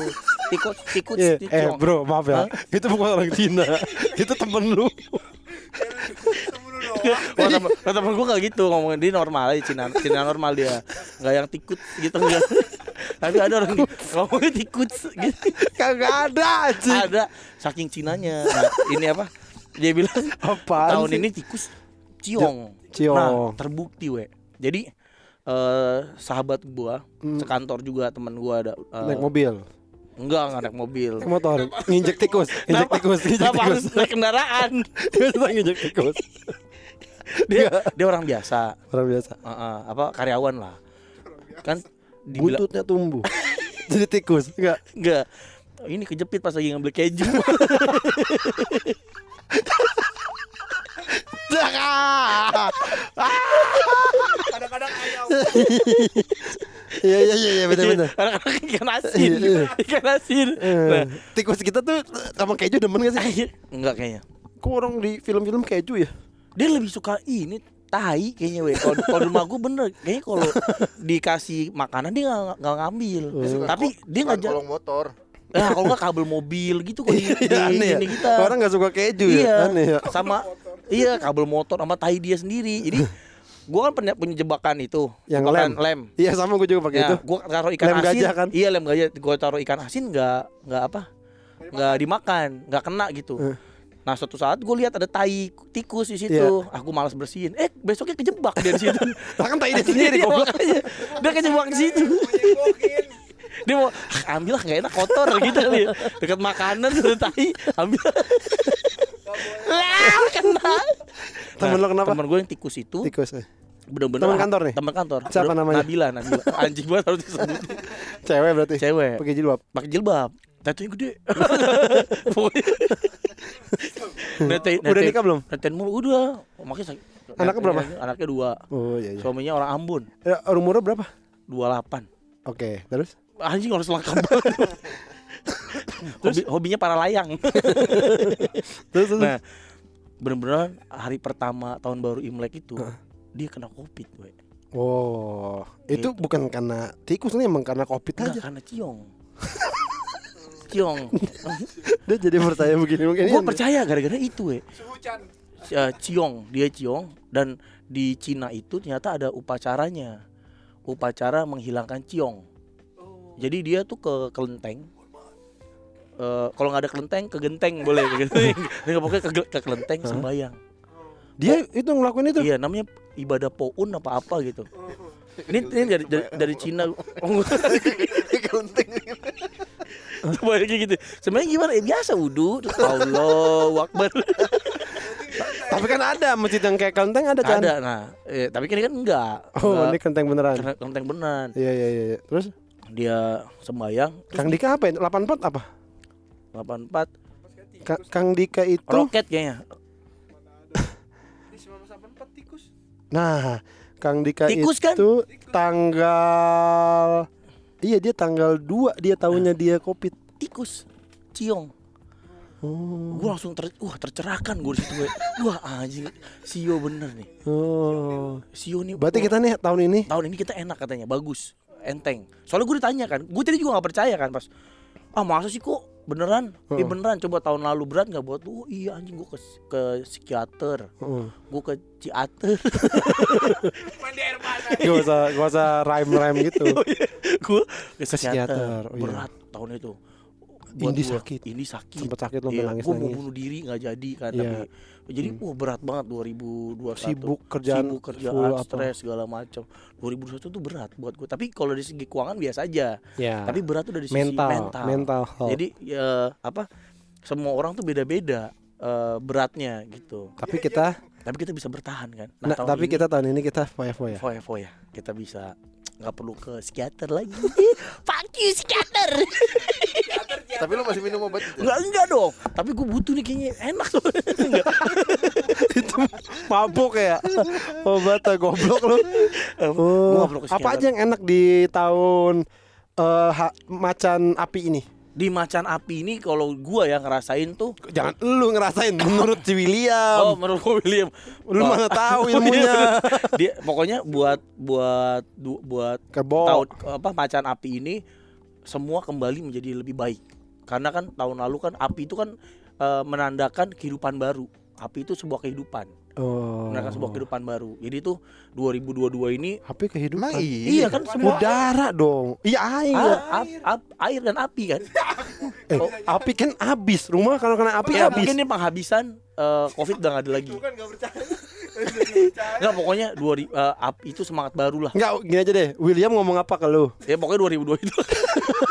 tikus tikus Iya, tikus. eh bro maaf ya itu bukan orang Cina itu temen lu. Oh, temen, oh, temen gue gak gitu ngomongin. Dia normal aja Cina Cina normal dia. Nggak yang tikut gitu. Enggak tapi ada orang ngomongin tikut gitu. Kagak ada anjing. Ada saking Cinanya. Nah, ini apa? Dia bilang apaan tahun sih? ini tikus ciong. Ciong. nah terbukti we. Jadi eh sahabat gua Hmm. sekantor juga teman gua ada eh, naik mobil? Enggak enggak naik mobil. Naik motor. Nginjek tikus nginjek Kenapa- tikus nginjek kenapa tikus. harus naik kendaraan? Kita nginjek tikus dia dia orang biasa. Orang biasa. Eh, eh, apa karyawan lah. Kan dibilang buntutnya tumbuh. Jadi tikus. Enggak. Enggak. Ini kejepit pas lagi ngambil keju. Kadang-kadang ayam. iya iya iya iya benar benar. Kadang-kadang ikan asin. Iya, iya. ikan asin. Nah, tikus kita tuh sama keju demen gak sih? Enggak kayaknya. Kok orang di film-film keju ya dia lebih suka ini tai kayaknya weh. Kalau di rumah gue bener, kayaknya kalau dikasih makanan dia nggak ngambil. Tapi dia nggak ja- kolong motor. Nah, kalau nggak kabel mobil gitu kok di, di, Iya, aneh ya. ini kita. Orang nggak suka keju iya, ya. Aneh ya. sama iya kabel motor sama tai dia sendiri. Jadi gua kan punya, punya jebakan itu, Yang jebakan lem. lem. Iya sama gue juga pakai Ya, itu. gua taruh ikan Lem asin. gajah kan? Iya, lem gajah. Gua taruh ikan asin nggak nggak apa? nggak dimakan, nggak kena gitu. Eh. Nah suatu saat gue lihat ada tai tikus di situ, Iya. aku malas bersihin. Eh besoknya kejebak dia di situ. Lah kan tai dia sendiri Iya, goblok. makanya. Dia kejebak di situ. Dia mau "Ah, ambil lah nggak enak kotor gitu kali. ya. Dekat makanan ada tai, ambil. Lah kena. Temen lo kenapa? Temen gue yang tikus itu Tikus. eh. bener-bener Temen kantor nih? Temen kantor. Siapa namanya? Nabila, Nabila. Anjing banget harus disebut. Cewek berarti. Cewek. Pakai jilbab. Pakai jilbab. Tatonya gede. Nete, Udah nikah belum? Netain mulu udah. Makanya sakit. Anaknya berapa? Anaknya dua. Oh iya iya. Suaminya orang Ambon. Eh, umurnya berapa? 28. Oke, terus? Anjing harus lengkap banget. Hobi, hobinya para layang. Terus, terus. nah, bener-bener hari pertama tahun baru Imlek itu dia kena covid, we. Oh, itu Gitu. bukan karena tikus nih emang karena covid Enggak aja. karena ciong. Ciong. Dia jadi percaya begini mungkin. Gua percaya gara-gara itu, we. Sehujan. Eh, ciong, dia ciong dan di Cina itu ternyata ada upacaranya. Upacara menghilangkan ciong. Jadi dia tuh ke kelenteng. Eh, kalau nggak ada kelenteng ke genteng boleh gitu. Nggak pokoknya ke, ke kelenteng sembayang. Dia itu ngelakuin itu. Iya, namanya ibadah poun apa apa gitu. Ini, ini dari, dari, dari Cina. Oh. Coba kayak gitu. Sebenarnya gimana? Ya, biasa terus Allah Akbar. Tapi kan ada masjid yang kayak kelenteng ada kan? Ada nah, eh, tapi kan ini kan enggak. Oh, Enggak. ini kelenteng beneran. Kelenteng beneran. Iya iya iya. iya. Terus Dia sembayang Kang Dika apa? ya? 84 apa? 84 Ka- Kang Dika itu roket kayaknya. Di 1984 tikus. Nah, Kang Dika Tikus kan? itu tanggal Iya dia tanggal 2 dia tahunya dia covid. Tikus. Ciong. Oh. Gue langsung ter, wah tercerahkan gue di situ. we. Wah anjing, Sio bener nih. Oh. Sio nih. Berarti kita nih tahun ini tahun ini kita enak katanya, bagus, enteng. Soalnya gue ditanya kan, gue tadi juga nggak percaya kan pas. Ah masa sih kok beneran? Eh Heeh. beneran coba tahun lalu berat nggak buat lu? Oh, iya anjing gue ke ke psikiater, Heeh. gue ke ciater, Mandi air panas. Gak usah gak usah rhyme-rhyme gitu. gue ke psikiater, oh iya. Berat tahun itu. Indi gua. sakit. Indi sakit. Sempet sakit lo Iya, nangis gue mau nangis. bunuh diri nggak jadi kan Iya. tapi jadi wah berat banget 2021 Sibuk kerjaan sibuk kerjaan stres segala macam 2021 tuh berat buat gue tapi kalau dari segi keuangan biasa aja. Ya. tapi berat tuh dari sisi mental, mental, mental health. jadi ya apa semua orang tuh beda-beda eh, beratnya gitu. Tapi kita tapi kita bisa bertahan kan. Nah, tahun tapi ini, kita tahun ini kita foya-foya. foya-foya. Kita bisa nggak perlu ke psikiater lagi. Fuck you psikiater Tapi lu masih minum obat itu? Enggak enggak dong. Tapi gue butuh nih kayaknya enak tuh. Enggak. itu mabuk ya. Obat ah, goblok lu. Oh, apa aja yang enak di tahun eh ha- macan api ini? Di macan api ini kalau gua yang ngerasain tuh Jangan lu ngerasain menurut si Oh, William. menurut gua William. lu Oh. mana tahu Oh, iya, ilmunya. Dia pokoknya buat buat buat Kebo. tahun apa macan api ini semua kembali menjadi lebih baik. Karena kan tahun lalu kan api itu kan eh, menandakan kehidupan baru. Api itu sebuah kehidupan, Oh. menandakan sebuah kehidupan baru. Jadi itu 2022 ini Api kehidupan. Emang iya? iya kan semua Udara dong. Iya air. Ah, ap- ap- air dan api kan. Eh, api kan habis. Rumah kalau kena api Ya habis. mungkin ini penghabisan eh, covid udah gak ada lagi. Bukan kan percaya. Enggak pokoknya dua ri- eh, api itu semangat baru lah. Enggak, gini aja deh. William ngomong apa ke lu? Ya pokoknya 2002 itu.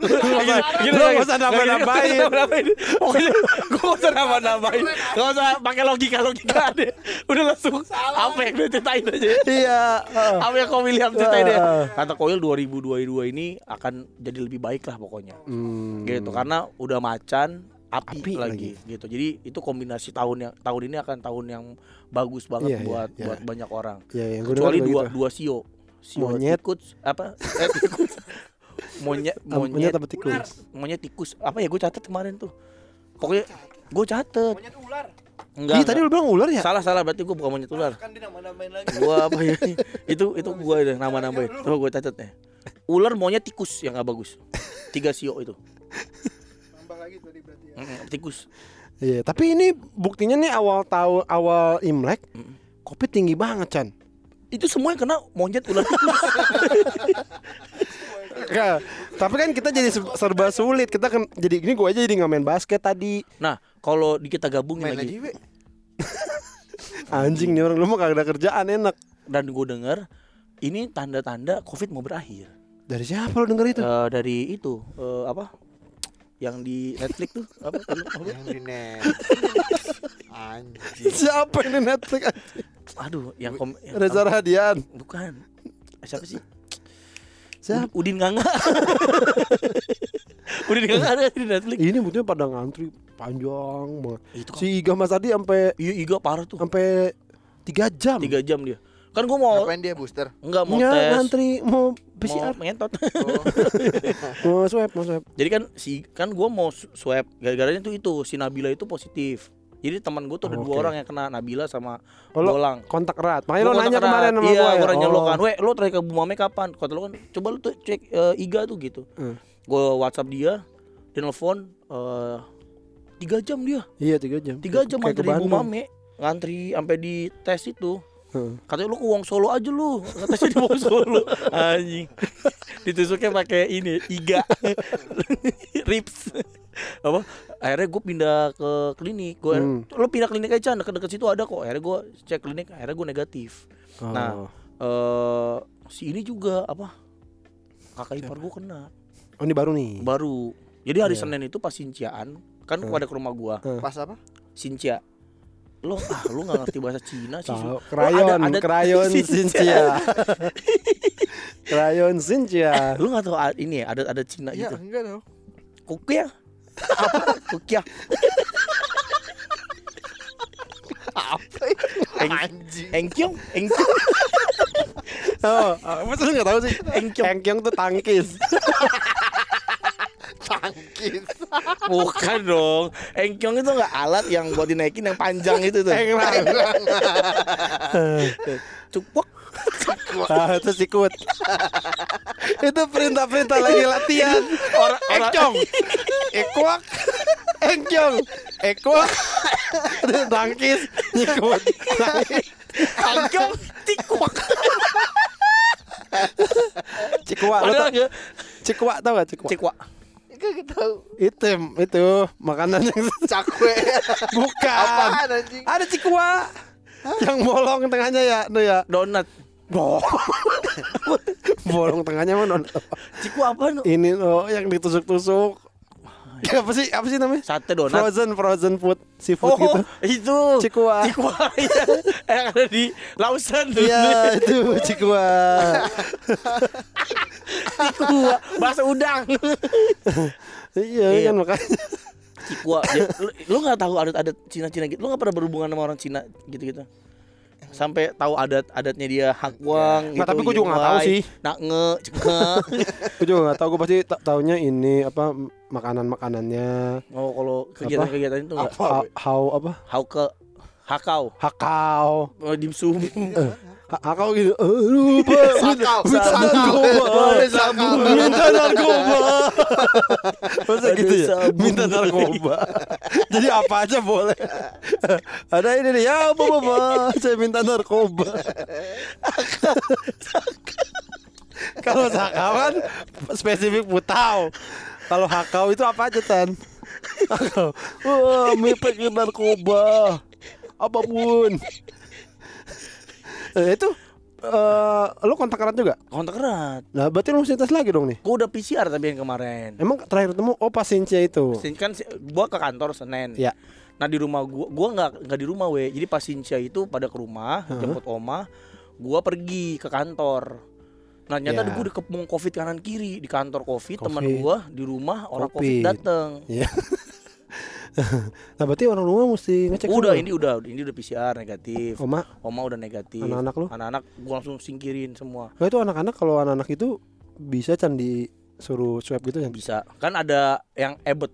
Lu nggak usah nambah-nambahin. Pokoknya gue gak usah nambah-nambahin. Gak usah pakai logika-logika deh. Udah langsung apa yang dia ceritain aja. Iya. Apa yang kau William ceritain deh. Ah. Kata Koil 2022 ini akan jadi lebih baik lah pokoknya. Hmm. Gitu karena udah macan api, Api lagi, gitu. Jadi itu kombinasi tahun yang tahun ini akan tahun yang bagus banget Iya, iya, buat iya. buat banyak orang. Iya, yang gue Kecuali dua gitu. dua sio. Sio Monyet. tikus apa? Eh, tikus. monyet monyet Monyet apa tikus? monyet tikus apa ya gue catat kemarin tuh pokoknya gue catet Monyet ular. Enggak. Ih, tadi lu bilang ular ya? Salah salah berarti gua bukan monyet ular. Kan dia nama-namain lagi. Gua apa ya? itu itu gua deh nama-namain. Coba gua catat ya. Ular monyet tikus yang gak bagus. Tiga sio itu. Nambah lagi tadi berarti ya. Tikus. Iya, tapi ini buktinya nih awal tahun awal Imlek, Mm. Covid tinggi banget, Chan. Itu semua yang kena monyet ular tikus. Nggak, tapi kan kita jadi se- serba sulit. Kita kan jadi ini gua aja jadi nggak main basket tadi. Nah, kalau di kita gabungin Main lagi lagi. Anjing nih orang lu mah kagak ada kerjaan enak. dan gue dengar ini tanda-tanda Covid mau berakhir. Dari siapa lu denger itu? Eh, dari itu eh, apa? Yang di Netflix tuh apa? Yang di net. Anjing. Siapa ini Netflix? Aduh, yang kom yang- Reza Radian. bukan. Siapa sih? Siapa? Ud- Udin Gangga. Udin Gangga ada di Netflix. Ini buktinya pada ngantri panjang banget. Itu kan. Si Iga Mas Adi sampai Iya, Iga parah tuh. sampai tiga jam. Tiga jam dia. Kan gue mau Ngapain dia booster? enggak mau Ya, tes. ngantri mau Mau PCR, ngentot. Oh, mau swab, mau swab. Jadi kan si kan gue mau swab gara-garanya tuh itu si Nabila itu positif. Jadi teman gue tuh ada Oh, dua orang yang kena Nabila sama Oh, lo Bolang. kontak erat. Makanya lo nanya kontak kemarin erat. sama iya, gua ya. gua nanya lo Oh. kan, "Weh, lo terakhir ke Bumame kapan?" Kata lo kan, "Coba lo tuh cek eh, Iga tuh gitu." Hmm. Gue WhatsApp dia, dia nelfon eh tiga jam dia, Iya tiga jam. tiga jam ngantri Bandung. Bumame, ngantri sampai di tes itu. Heeh. Katanya lu ke Wong Solo aja lu, katanya di Wong Solo, anjing. Ditusuknya pakai ini, iga, rips. Apa? Akhirnya gue pindah ke klinik. Gue, Hmm. lo pindah klinik aja, deket-deket situ ada kok. Akhirnya gue cek klinik, akhirnya gue negatif. Nah, Oh. eh si ini juga apa? Kakak ipar gue kena, Oh ini baru nih. baru. Jadi hari Iya. Senin itu pas Sinciaan, kan Hmm. pada ke rumah gua, pas apa? Sincia. Lo ah lu gak ngerti bahasa Cina sih. Tahu. Su. Krayon, Oh, ada- ada- krayon Sincia. Cynthia. krayon Cynthia. Lu gak tahu ah, ini ya, ada ada Cina Ya gitu. enggak dong. Kukia. Apa? Kukia. Apa? Eng- Anjing. Engkyong, Engkyong, Oh, masa lu nggak tahu sih? Engkyong. Engkyong tuh tangkis. Tangkis. Bukan dong. Engkyong itu enggak alat yang buat dinaikin yang panjang itu tuh. Engrang. Ah, itu sikut. itu perintah-perintah lagi latihan. Orang. Ekuak. Engkyong. Ekuak. Itu tangkis. Nyikut. Engkyong tikuak. Cikuak. Lo tau, enggak cikuak tau gak cikuak? Cikuak. Enggak tahu. Itu itu makanan yang Cakwe. bukan. Apaan anjing? Ada cikuak. Yang bolong tengahnya ya, no ya. Donat. Bo- bolong tengahnya mana? Cikuak apa nu? Ini loh yang ditusuk-tusuk. Ya, apa sih? Apa sih namanya? Sate donat. Frozen frozen food seafood Oh, gitu. itu. Cikua. Cikua iya. yang ada di Lausan dulu. Iya, itu cikua. Cikua, bahasa udang. iya, Iya. kan makanya. Cikua. Ya, lu, lu gak tahu adat-adat Cina-Cina gitu. Lu gak pernah berhubungan sama orang Cina gitu-gitu. Sampai tahu adat-adatnya dia hakwang Nggak, tapi gua juga nggak tahu sih. Nak nge. Gue juga nggak tahu. Gue pasti ta- taunya ini apa makanan makanannya. Oh, kalau kegiatan-kegiatan itu enggak. How, how apa? Hauke Hakau, Hakau. oh, dimsum. Ha- Hakau gitu. Eh, lupa. Sakau. Sakau. Sakau. Minta narkoba. Masa Ada gitu ya? sabun. Minta narkoba. Jadi apa aja boleh. Ada ini nih, ya apa apa, saya minta narkoba. Kalau sakau kan spesifik putau. Kalau hakau itu apa aja tan? Hakau. Wah, mipek narkoba. Apa pun. Eh, itu eh lo kontak erat juga? Kontak erat. Nah, berarti lo mesti tes lagi dong nih. Gua udah PCR tapi yang kemarin. Emang terakhir ketemu oh pas Sincia itu. Kan gua ke kantor Senin. Ya. Nah di rumah gua gua nggak nggak di rumah we. Jadi pas Sincia itu pada ke rumah jemput oma, gua pergi ke kantor. Nah ternyata Ya. gua dikepung covid kanan kiri di kantor covid, teman Covid. gua di rumah orang Covid. covid dateng. Iya. nah, berarti orang rumah mesti ngecek Udah dulu. ini udah ini udah PCR negatif. Oma, Oma udah negatif. Anak-anak lu? Anak-anak gua langsung singkirin semua. nah itu anak-anak kalau anak-anak itu bisa can disuruh swab gitu kan? Bisa. Kan ada yang ebet.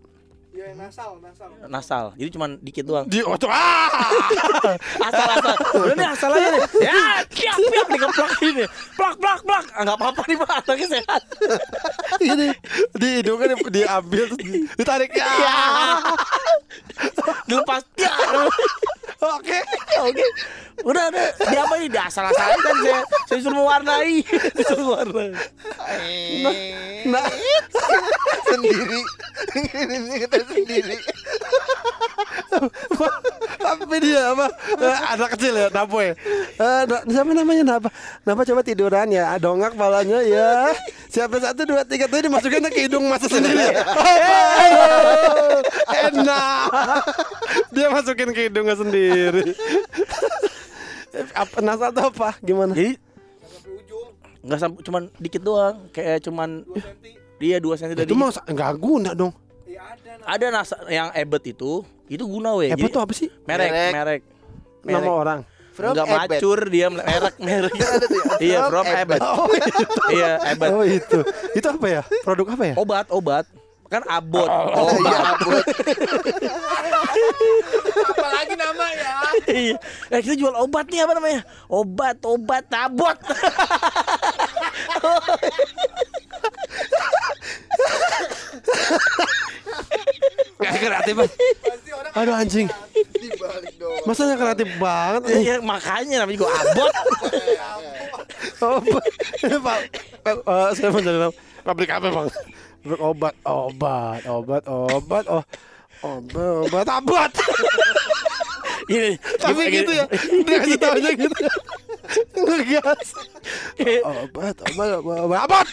Iya nasal, nasal. nasal. Jadi cuman dikit doang. Di oh ah. Asal asal. Udah nih asal aja nih. Ya, piak piak dikeplak ini. Plak plak plak. Ah, Enggak apa-apa nih Pak, anaknya sehat. Ini di hidungnya di- diambil ditarik ya. Dilepas. Ya. Oke. Oke. Udah udah. Dia apa ini? Dia asal-asalin kan saya. Saya suruh mewarnai. Disuruh mewarnai. Nah, sendiri ini kita sendiri tapi dia apa? Eh, anak kecil ya, Napo ya. Eh, siapa namanya Napa? Napa coba tiduran ya, dongak palanya ya. Siapa satu dua tiga tuh dimasukin ke hidung masa sendiri. Aduh, Enak. Dia masukin ke hidungnya sendiri. Apa nasal tuh apa? Gimana? Jadi Sampai ujung nggak sampai cuman dikit doang. Kayak cuman 2 cm. dia 2 cm dari Itu mah nggak guna dong. Iya ada. Nah. ada nasa yang ebet itu itu guna weh Apa Jadi- tuh apa sih? merek Merek. merek Nama orang. From nggak Ebet. macur dia merek merek Ada tuh ya, iya from ebet Oh, iya ebet Oh itu. Itu apa ya? Produk apa ya? obat obat kan abot Oh iya abut Ya. iya eh, kita jual obat nih apa namanya obat obat abot Kayak kreatif. Orang Aduh anjing. dibalik doang Masanya kreatif banget. ya, ya, makanya namanya juga abot Oh, Pak. Pak. Eh, saya mau jadi pabrik apa bang? Pabrik obat, obat, obat, obat, oh, obat, obat, obat. Ini Tapi gitu ya, dia kasih tahu aja gitu. Ngegas. Obat, obat, obat, obat, obat.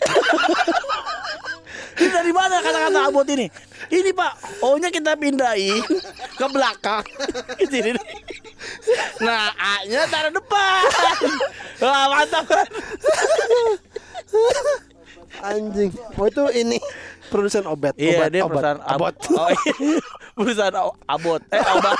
Ini dari mana kata-kata abot ini? Ini Pak, O-nya kita pindahin ke belakang. Nih. Nah, A-nya taruh depan. Wah, mantap kan? Anjing. Oh itu ini produsen obat. Iya, obat, dia obat, perusahaan abot. Oh, iya. perusahaan abot. Eh, obat.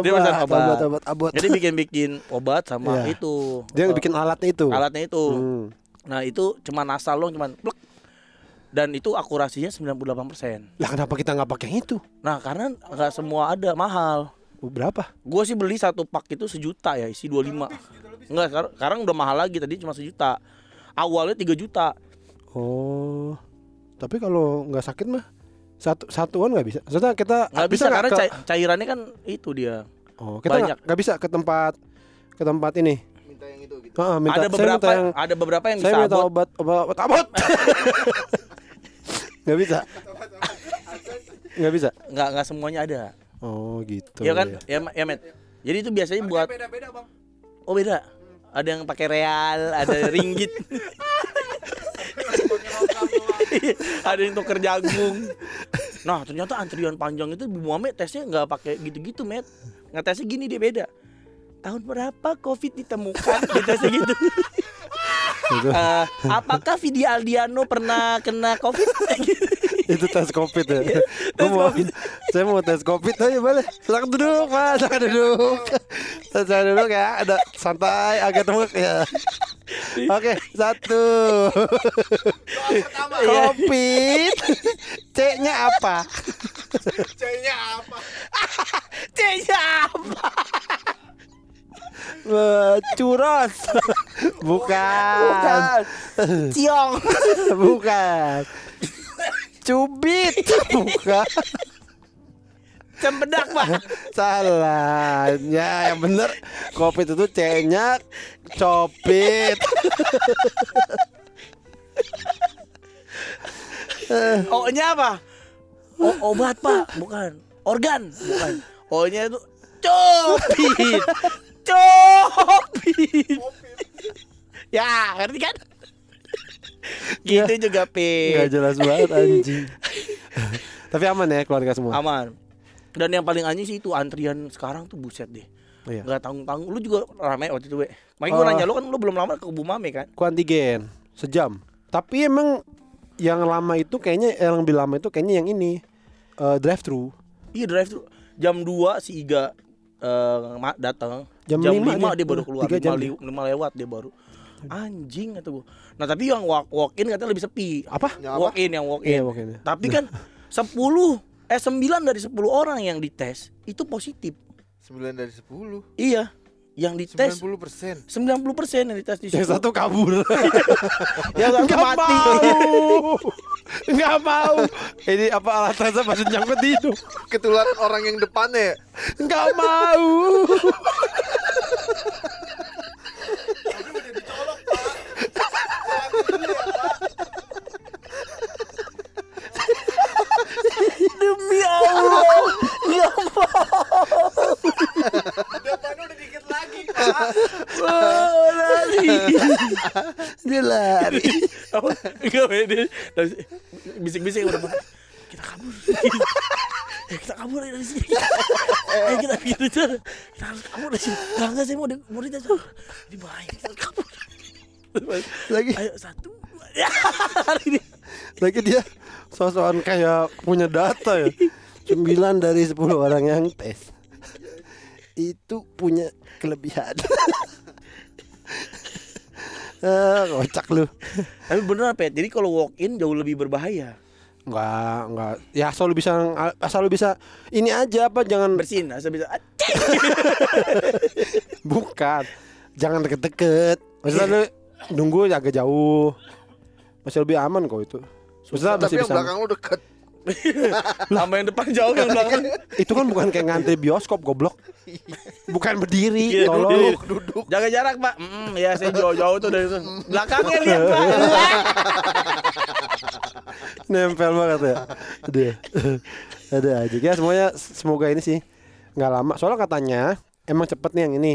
dia perusahaan obat. obat, obat, abot. Jadi bikin-bikin obat sama Iya. itu. Dia Eh, bikin alatnya itu. alatnya itu. Hmm. Nah, itu cuma nasal cuman plek. Dan itu akurasinya 98%. Lah kenapa kita nggak pakai yang itu? Nah, karena nggak semua ada, mahal. Oh, Berapa? Gue sih beli satu pak itu sejuta ya, isi 25. Enggak, sekarang udah mahal lagi, tadi cuma sejuta. Awalnya 3 juta. Oh. Tapi kalau nggak sakit mah satu satuan nggak bisa. Maksudnya kita Nggak bisa, nggak karena ke- cai- cairannya kan itu dia. Oh, kita banyak. nggak bisa ke tempat ke tempat ini. minta yang itu gitu Heeh, minta, ada beberapa minta yang ada beberapa yang saya bisa minta abot. obat obat obat abot. Nggak bisa. Nggak bisa. Nggak nggak semuanya ada. Oh gitu. Iya kan? Ya, ya Met. Jadi itu biasanya buat beda-beda bang. oh beda. Ada yang pakai real, ada ringgit. ada yang tuker jagung. Nah ternyata antrian panjang itu Bu Muhammad tesnya nggak pakai gitu-gitu Met. Nggak tesnya gini dia beda. Tahun berapa COVID ditemukan? Dia tesnya gitu. Itu, Eh, apakah Vidi Aldiano pernah kena COVID? Itu tes covid ya. Gua mau, saya mau tes covid aja boleh. Silakan duduk pak, silakan duduk. Silakan duduk ya. Ada santai, agak temuk ya. Oke, satu. Pertama Covid. C-nya apa? C-nya apa? C-nya apa? Eh, Curos. Bukan. Ciong. Bukan. Cubit. Bukan. Cempedak pak. Salah. Ya, yang bener Covid itu C-nya copit. O-nya apa? O obat pak, bukan. Organ, bukan. O-nya itu copit. Copit. ya, ngerti kan? Gitu juga Gak Pit. jelas banget anjing. Tapi aman ya keluarga semua. Aman. Dan yang paling anjing sih itu antrian sekarang tuh buset deh. Iya. Nggak tanggung-tanggung. Lu juga ramai waktu itu, we. Makanya gue Oh. nanya lu kan lu belum lama ke Kubu Mame kan? Ku antigen sejam. Tapi emang yang lama itu kayaknya yang lebih lama itu kayaknya yang ini eh, drive thru. Iya drive thru. Jam 2 si Iga eh, ma- datang. Jam Jam, lima 5 dia, dia. baru keluar. Tiga 5, jam li- lima lewat dia baru. Anjing kata gua. Nah, tapi yang walk, walk in katanya lebih sepi. Apa? Yang apa? Walk in yang walk in. Iya, walk in. Tapi kan 10 Eh 9 dari 10 orang yang dites itu positif. 9 dari 10 Iya, yang dites 90 persen 90 persen yang dites di Yang situ. satu kabur. yang satu Nggak mati. mau. Nggak mau. Ini apa alat rasa masih nyangkut di hidung. Ketularan orang yang depannya ya Nggak mau. Demi Allah. Ya Depannya udah dikit lagi, Pak. Allah, lari. Dia lari. Apa? Enggak, dia dari- bisik-bisik udah kita kabur. Eh, kita kabur dari sini. Eh, kita kita kita, kita harus kabur dari sini. Enggak, enggak saya mau di mau dites. Ini bahaya kita harus kabur. Lagi Ayo satu. Ya, lari dia. lagi dia sosokan kayak punya data ya. 9 dari 10 orang yang tes itu punya kelebihan. ah, kocak lu. Tapi beneran Pet, jadi kalau walk in jauh lebih berbahaya. Enggak, enggak. Ya asal lu bisa asal lu bisa ini aja apa jangan Bersihin, asal bisa. bukan. Jangan deket-deket. Maksudnya lu nunggu agak jauh. Masih lebih aman kok itu. Maksudnya Tapi masih yang bisa. belakang lu deket Sama yang depan jauh yang belakang. Itu kan bukan kayak ngantri bioskop goblok. Bukan berdiri, Iya, tolong. duduk, Jaga jarak, Pak. Mm, ya saya jauh-jauh tuh dari itu. Belakangnya lihat, Pak. Nempel banget ya. Ada. Ada aja. Ya semuanya semoga ini sih nggak lama. Soalnya katanya emang cepet nih yang ini.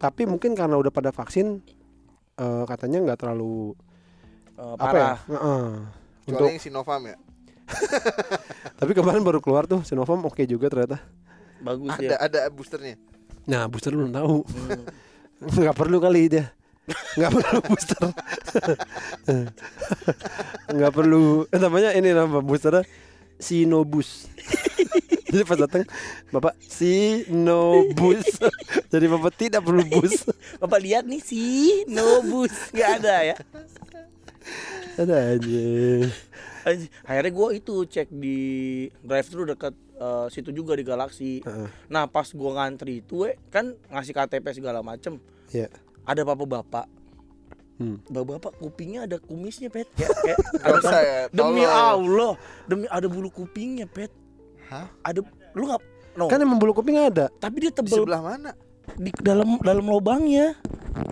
Tapi mungkin karena udah pada vaksin eh, katanya nggak terlalu apa ya? parah. Heeh. Kecuali Untuk yang Sinovac ya tapi kemarin baru keluar tuh Sinovac oke juga ternyata. Bagus Ada ya. ada boosternya Nah, booster lu belum tahu. Nggak perlu kali dia. Nggak perlu booster. Nggak perlu. Eh, namanya ini nama boosternya Sinobus. Jadi pas datang Bapak Sinobus. Jadi Bapak tidak perlu bus. Bapak lihat nih sih, no bus nggak ada ya. Ada aja. Akhirnya gue itu cek di drive thru dekat eh, situ juga di Galaxy. Heeh. Nah pas gue ngantri itu, we, kan ngasih KTP segala macem. Ya. Ada bapak-bapak. Hmm. Bapak-bapak kupingnya ada kumisnya pet. Kayak, kayak ada usah ya demi. Allah, demi ada bulu kupingnya pet. Hah? Ada lu nggak? No. Kan emang bulu kuping ada. tapi dia Di tebel sebelah mana? di dalam dalam lubangnya.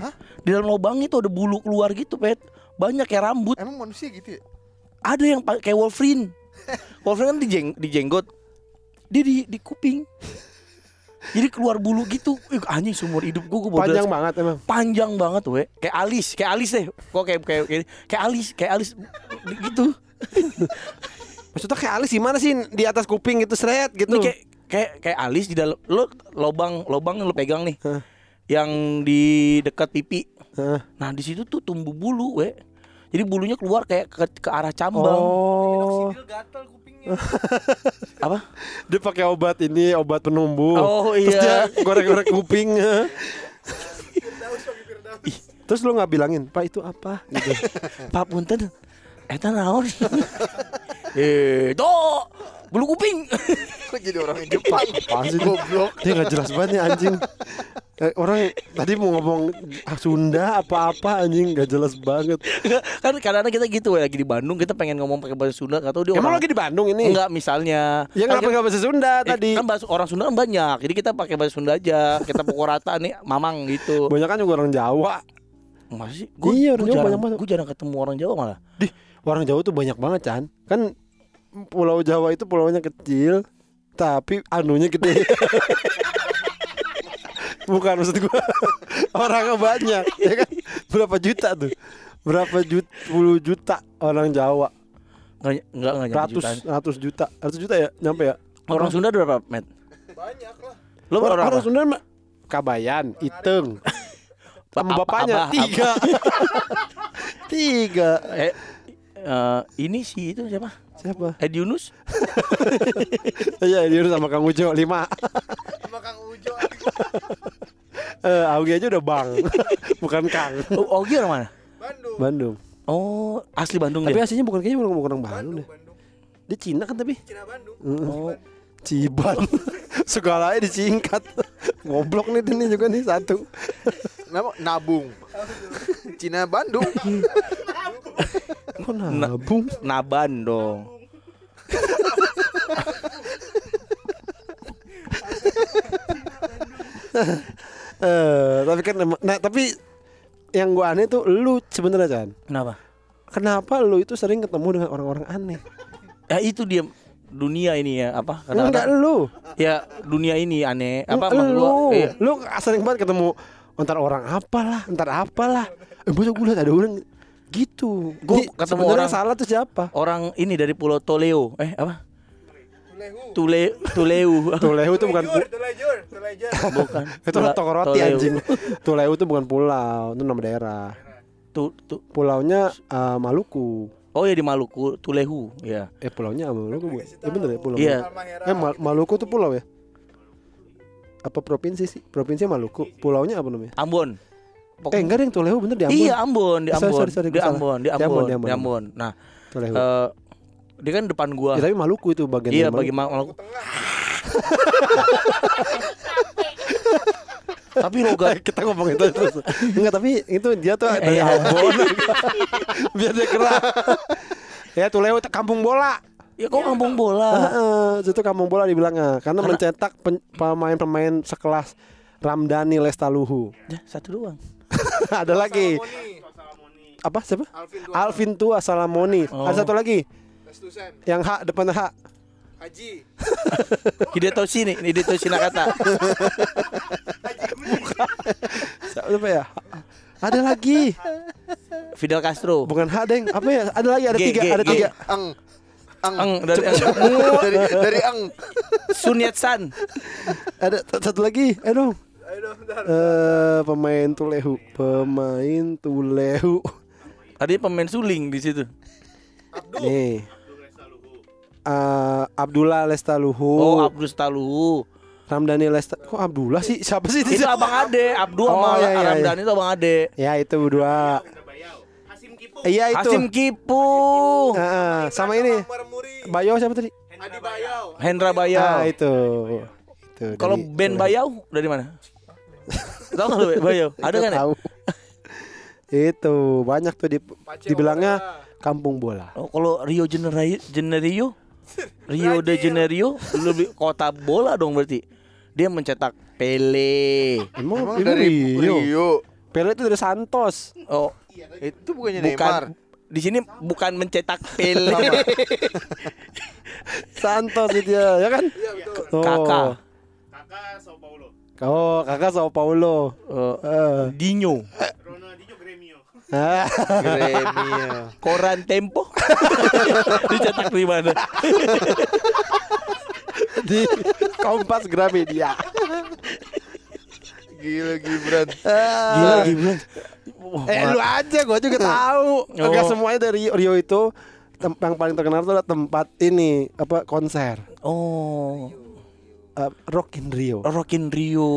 Hah? Di dalam lubangnya tuh ada bulu keluar gitu, Pet. Banyak kayak rambut. Emang manusia gitu ya? Ada yang kayak Wolverine. Wolverine kan di, jeng, di jenggot. Dia di di kuping. Jadi keluar bulu gitu. Ih, anjing seumur hidup gua baru Panjang liat- banget emang. panjang banget, we. Kayak alis, kayak alis deh. Kok kayak kayak kayak, kayak alis, kayak alis gitu. Maksudnya kayak alis gimana sih di atas kuping gitu seret gitu. Ini kayak kayak kayak alis di dalam lo lobang lobang yang lo pegang nih. Hah. Yang di dekat pipi. Hah. Nah, di situ tuh tumbuh bulu, we. Jadi bulunya keluar kayak ke, ke arah cambang. Oh, Minoxidil gatal kupingnya. Apa? dia pakai obat ini, obat penumbuh. Oh, Terus iya. dia gorek-gorek Firdaus. Terus lu nggak bilangin, Pak itu apa? Gitu. Pak punten. Eta naon? eh, tuh bulu kuping. Kok jadi orang yang Jepang? Sih? Goblok Dia nggak jelas banget nih anjing. Eh, orang tadi mau ngomong ah, Sunda apa-apa anjing nggak jelas banget. kan kadang-kadang kita gitu we, lagi di Bandung kita pengen ngomong pakai bahasa Sunda atau dia Emang orang lagi di Bandung ini? enggak misalnya. Ya Kan nggak pakai bahasa Sunda Eh, tadi. Kan bahasa orang Sunda kan banyak. Jadi kita pakai bahasa Sunda aja. Kita pukul rata nih mamang gitu. Banyak kan juga orang Jawa. Masih Iya, orang Jawa jarang, banyak banget. Gue jarang ketemu orang Jawa malah. Di orang Jawa tuh banyak banget Chan. Kan Pulau Jawa itu pulaunya kecil, tapi anunya gede. Bukan maksud gua orangnya banyak, ya kan? Berapa juta tuh? Berapa juta, puluh juta orang Jawa? Enggak enggak enggak nyampe Ratus, ratus juta, ratus juta ya, nyampe ya? Orang Sunda ada berapa, Met? Banyak lah. Lo orang, orang, orang? Sunda mah Kabayan, Iteng, sama Apa- bapaknya abah, tiga, tiga. Eh, eh, ini sih itu siapa? Siapa? Edi Yunus? Iya, dia sama Kang Ujo lima. Sama Kang Ujo. Eh, Augie aja udah bang, bukan Kang. Oh, Ogi orang mana? Bandung. Bandung. Oh, asli Bandung Tapi dia. aslinya bukan kayaknya bukan bukan orang Bandung Bandung, deh. Bandung. Dia Cina kan tapi. Cina Bandung. Oh. Ciban. Segalanya disingkat. Goblok nih ini juga nih satu. Nama nabung. Cina Bandung. Kok nabung? Naban dong. Eh, tapi kan nah tapi yang gua aneh tuh lu sebenarnya Chan. Kenapa? Kenapa lu itu sering ketemu dengan orang-orang aneh? Ya itu dia dunia ini ya apa? Enggak Kadang-kadang lu. ya dunia ini aneh. Apa lu, gua? Iya. lu sering banget ketemu entar orang apalah, entar apalah. Eh, masa gue liat ada orang gitu. Jadi, ketemu orang- salah tuh siapa? Orang ini dari Pulau Toleo. Eh apa? Tulehu. Tule Tuleu. Tuleu itu bukan Tulejur, Tulejur, Tulejur. Bukan. itu toko roti anjing. Tuleu itu bukan pulau, itu nama daerah. Tu, tu. Pulaunya eh, Maluku. Oh ya di Maluku, Tulehu, ya. Eh pulaunya Maluku bu? Ya bener ya pulau. Iya. Eh Ma- Maluku tuh pulau ya? Apa provinsi sih? Provinsi Maluku. Pulaunya apa namanya? Ambon. Eh enggak ada yang Tuleu bener di Ambon. Iya Ambon, di Sorry, Ambon, sorry, sorry, di. Ambon, di Ambon, di Ambon. di Ambon. Nah, Tuleu. eh, dia kan depan gua. ya, tapi Maluku itu bagian Iya, dari bagi Maluku. Maluku. Tapi logat kita ngomong itu terus. Enggak, tapi itu dia tuh dari Iya. Ambon. Biar dia kena. ya Tuleu itu kampung bola. ya kok kampung bola. Heeh, itu kampung bola dibilangnya karena mencetak pen- pemain-pemain sekelas Ramdhani Lestaluhu. Ya, satu doang. Ada lagi. Salamoni. Apa siapa? Alvin Dua. Alvin Tua Salamoni. Oh. Ada satu lagi Restusen. yang H depannya H. Haji. Hidetoshi nih, Hidetoshi Nakata. Siapa ya? Ada lagi. Fidel Castro. Bukan H, Deng. Apa ya? Ada lagi, ada G, tiga, G, ada G. tiga. Ang. Ang. Ang dari Ang. dari dari Ang. Sun Yat-san. Ada satu lagi. Eh dong. Eh pemain Tulehu, pemain Tulehu. Ada pemain suling di situ. Abdul. Nih. Eh, Abdullah Lestaluhu. Oh, Abdul Staluhu. Ramdhani Lesta. Kok Abdullah sih? Siapa sih? Itu Abang Ade, Abdul Oh, sama iya, iya, Ramdhani itu Abang Ade. Ya itu berdua. Iya itu. Hasim Kipu. Ah, sama ini. Bayo siapa tadi? Adi Bayau. Hendra Ah Bayau. itu. Itu. Kalau band Tulehu. Bayau dari mana? Tahu nggak lu Bayau? Ada kan ya? Tahu. itu banyak tuh di, dibilangnya kampung bola. Oh, kalau Rio Janeiro, Janeiro, Rio de Janeiro lebih kota bola dong berarti. Dia mencetak Pele. Emang, Emang itu dari Rio. Rio. Pele itu dari Santos. Oh, Itu bukannya Neymar. bukan di sini bukan mencetak Pele. Santos itu ya, ya kan? Iya betul. Oh. Kakak. Oh, kakak Sao Paulo. Eh, Eh. Dinho, Ah, Gremio. Koran Tempo. Dicetak di mana? di Kompas Gramedia. Gila Gibran. Gila gila. Eh lu aja gua juga tahu. Enggak Oh. semuanya dari Rio itu yang paling terkenal itu adalah tempat ini apa konser Oh, Eh, Rock in Rio. Rock in Rio.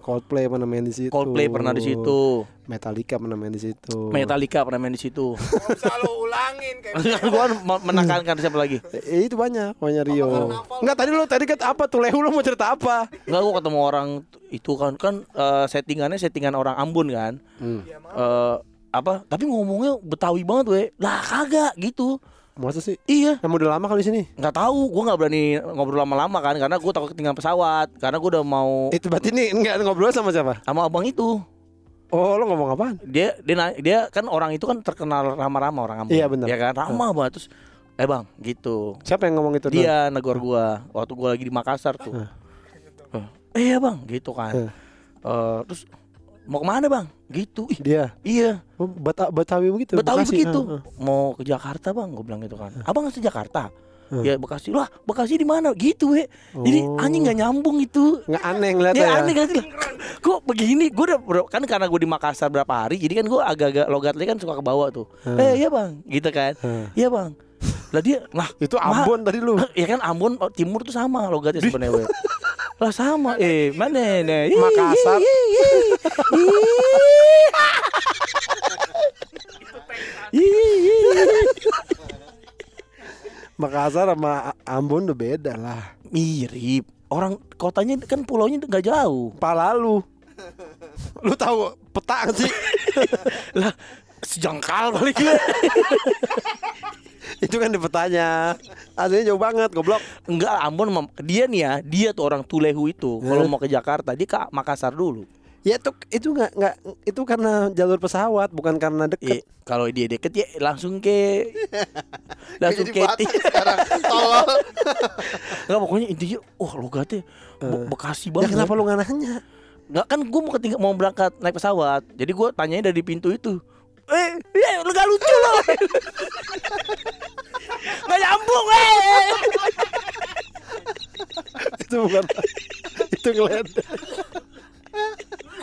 Coldplay pernah main di situ. Coldplay pernah di situ. Metallica pernah main di situ. Metallica pernah main di situ. Lo ulangin kayak gua me- menekankan siapa lagi? Eh, itu banyak, banyak Rio. Enggak tadi lu tadi kan apa tuh Lehu lu mau cerita apa? Enggak gua ketemu orang itu kan kan eh, settingannya settingan orang Ambon kan. Hmm. Eh apa? Tapi ngomongnya Betawi banget we. Lah kagak gitu. Masa sih? Iya. Yang udah lama kali sini. nggak tahu gue nggak berani ngobrol lama-lama kan karena gue takut ketinggalan pesawat karena gue udah mau Itu berarti nih enggak ngobrol sama siapa? sama abang itu Oh, lu ngomong apaan? dia dia dia kan orang itu kan terkenal ramah-ramah orang Ambon Iya, benar. ya kan ramah banget terus eh bang gitu Siapa yang ngomong itu? dia negor gua waktu gua lagi di Makassar tuh Eh, eh ya bang gitu kan Eh. Eh, terus mau ke mana bang gitu ih Dia. iya Oh, Bata Betawi begitu. Betawi Bekasi. begitu Ah, ah. mau ke Jakarta bang gue bilang gitu kan abang nggak Jakarta Hmm. ya Bekasi lah Bekasi di mana gitu we jadi Oh. anjing nggak nyambung itu Nggak aneh ngeliatnya Ya ya. aneh kan lah. Kok begini? Gue udah kan karena gue di Makassar berapa hari, jadi kan gue agak-agak logatnya kan suka ke bawah tuh. Hmm. Eh iya bang, gitu kan? Hmm. Iya bang. Lah dia, nah Itu Ambon tadi lu. ya kan Ambon oh, Timur tuh sama logatnya sebenarnya. lah sama, eh mana nih? Ih, Makassar. Makassar sama Ambon udah beda lah. Mirip. Orang kotanya kan pulaunya nggak jauh. Palalu. Lu tahu peta sih? Lah sejengkal gue. Itu kan di petanya. Aslinya jauh banget, goblok. Enggak, Ambon dia nih ya, dia tuh orang Tulehu itu. Kalau Eh. mau ke Jakarta, dia ke Makassar dulu. Ya itu itu nggak nggak itu karena jalur pesawat bukan karena Iya, deket. kalau dia deket ya langsung ke langsung ke sekarang tolol. Enggak pokoknya intinya wah logatnya Be- Bekasi Ya banget. kenapa lu nggak nanya? Enggak kan gue mau ketinggal mau berangkat naik pesawat. Jadi gue tanyanya dari pintu itu. Eh, ya lu gak lucu loh. Gak nyambung eh. itu bukan itu ngeledek.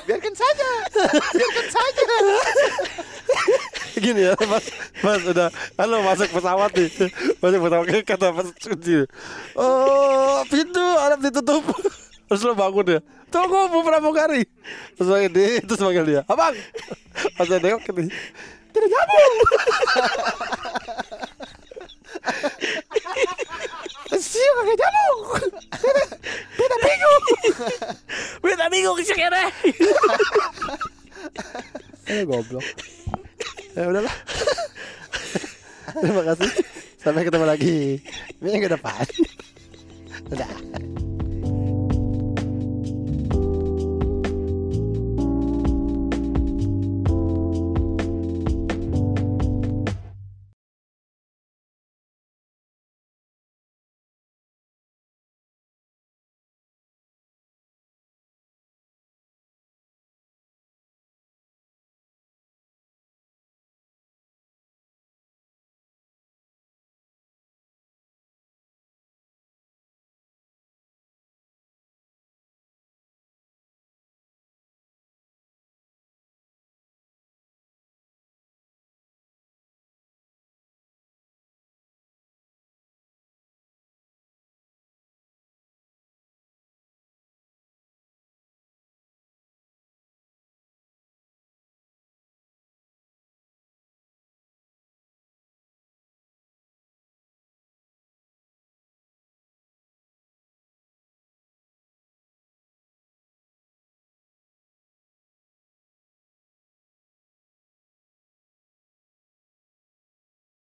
Biarkan saja. Biarkan saja. Gini ya, Mas, Mas udah halo masuk pesawat nih. Masuk pesawat kata Mas kunci. Oh, pintu harap ditutup. Terus lo bangun ya. Tunggu Bu Pramugari. Terus panggil dia, terus panggil dia. Abang. Pas saya nengok dia. Tidak nyambung. Siapa kagak nyambung. Beda bingung. Beta bingung sekere. Eh goblok. Ya udahlah. Terima kasih. Sampai ketemu lagi minggu depan. Udah.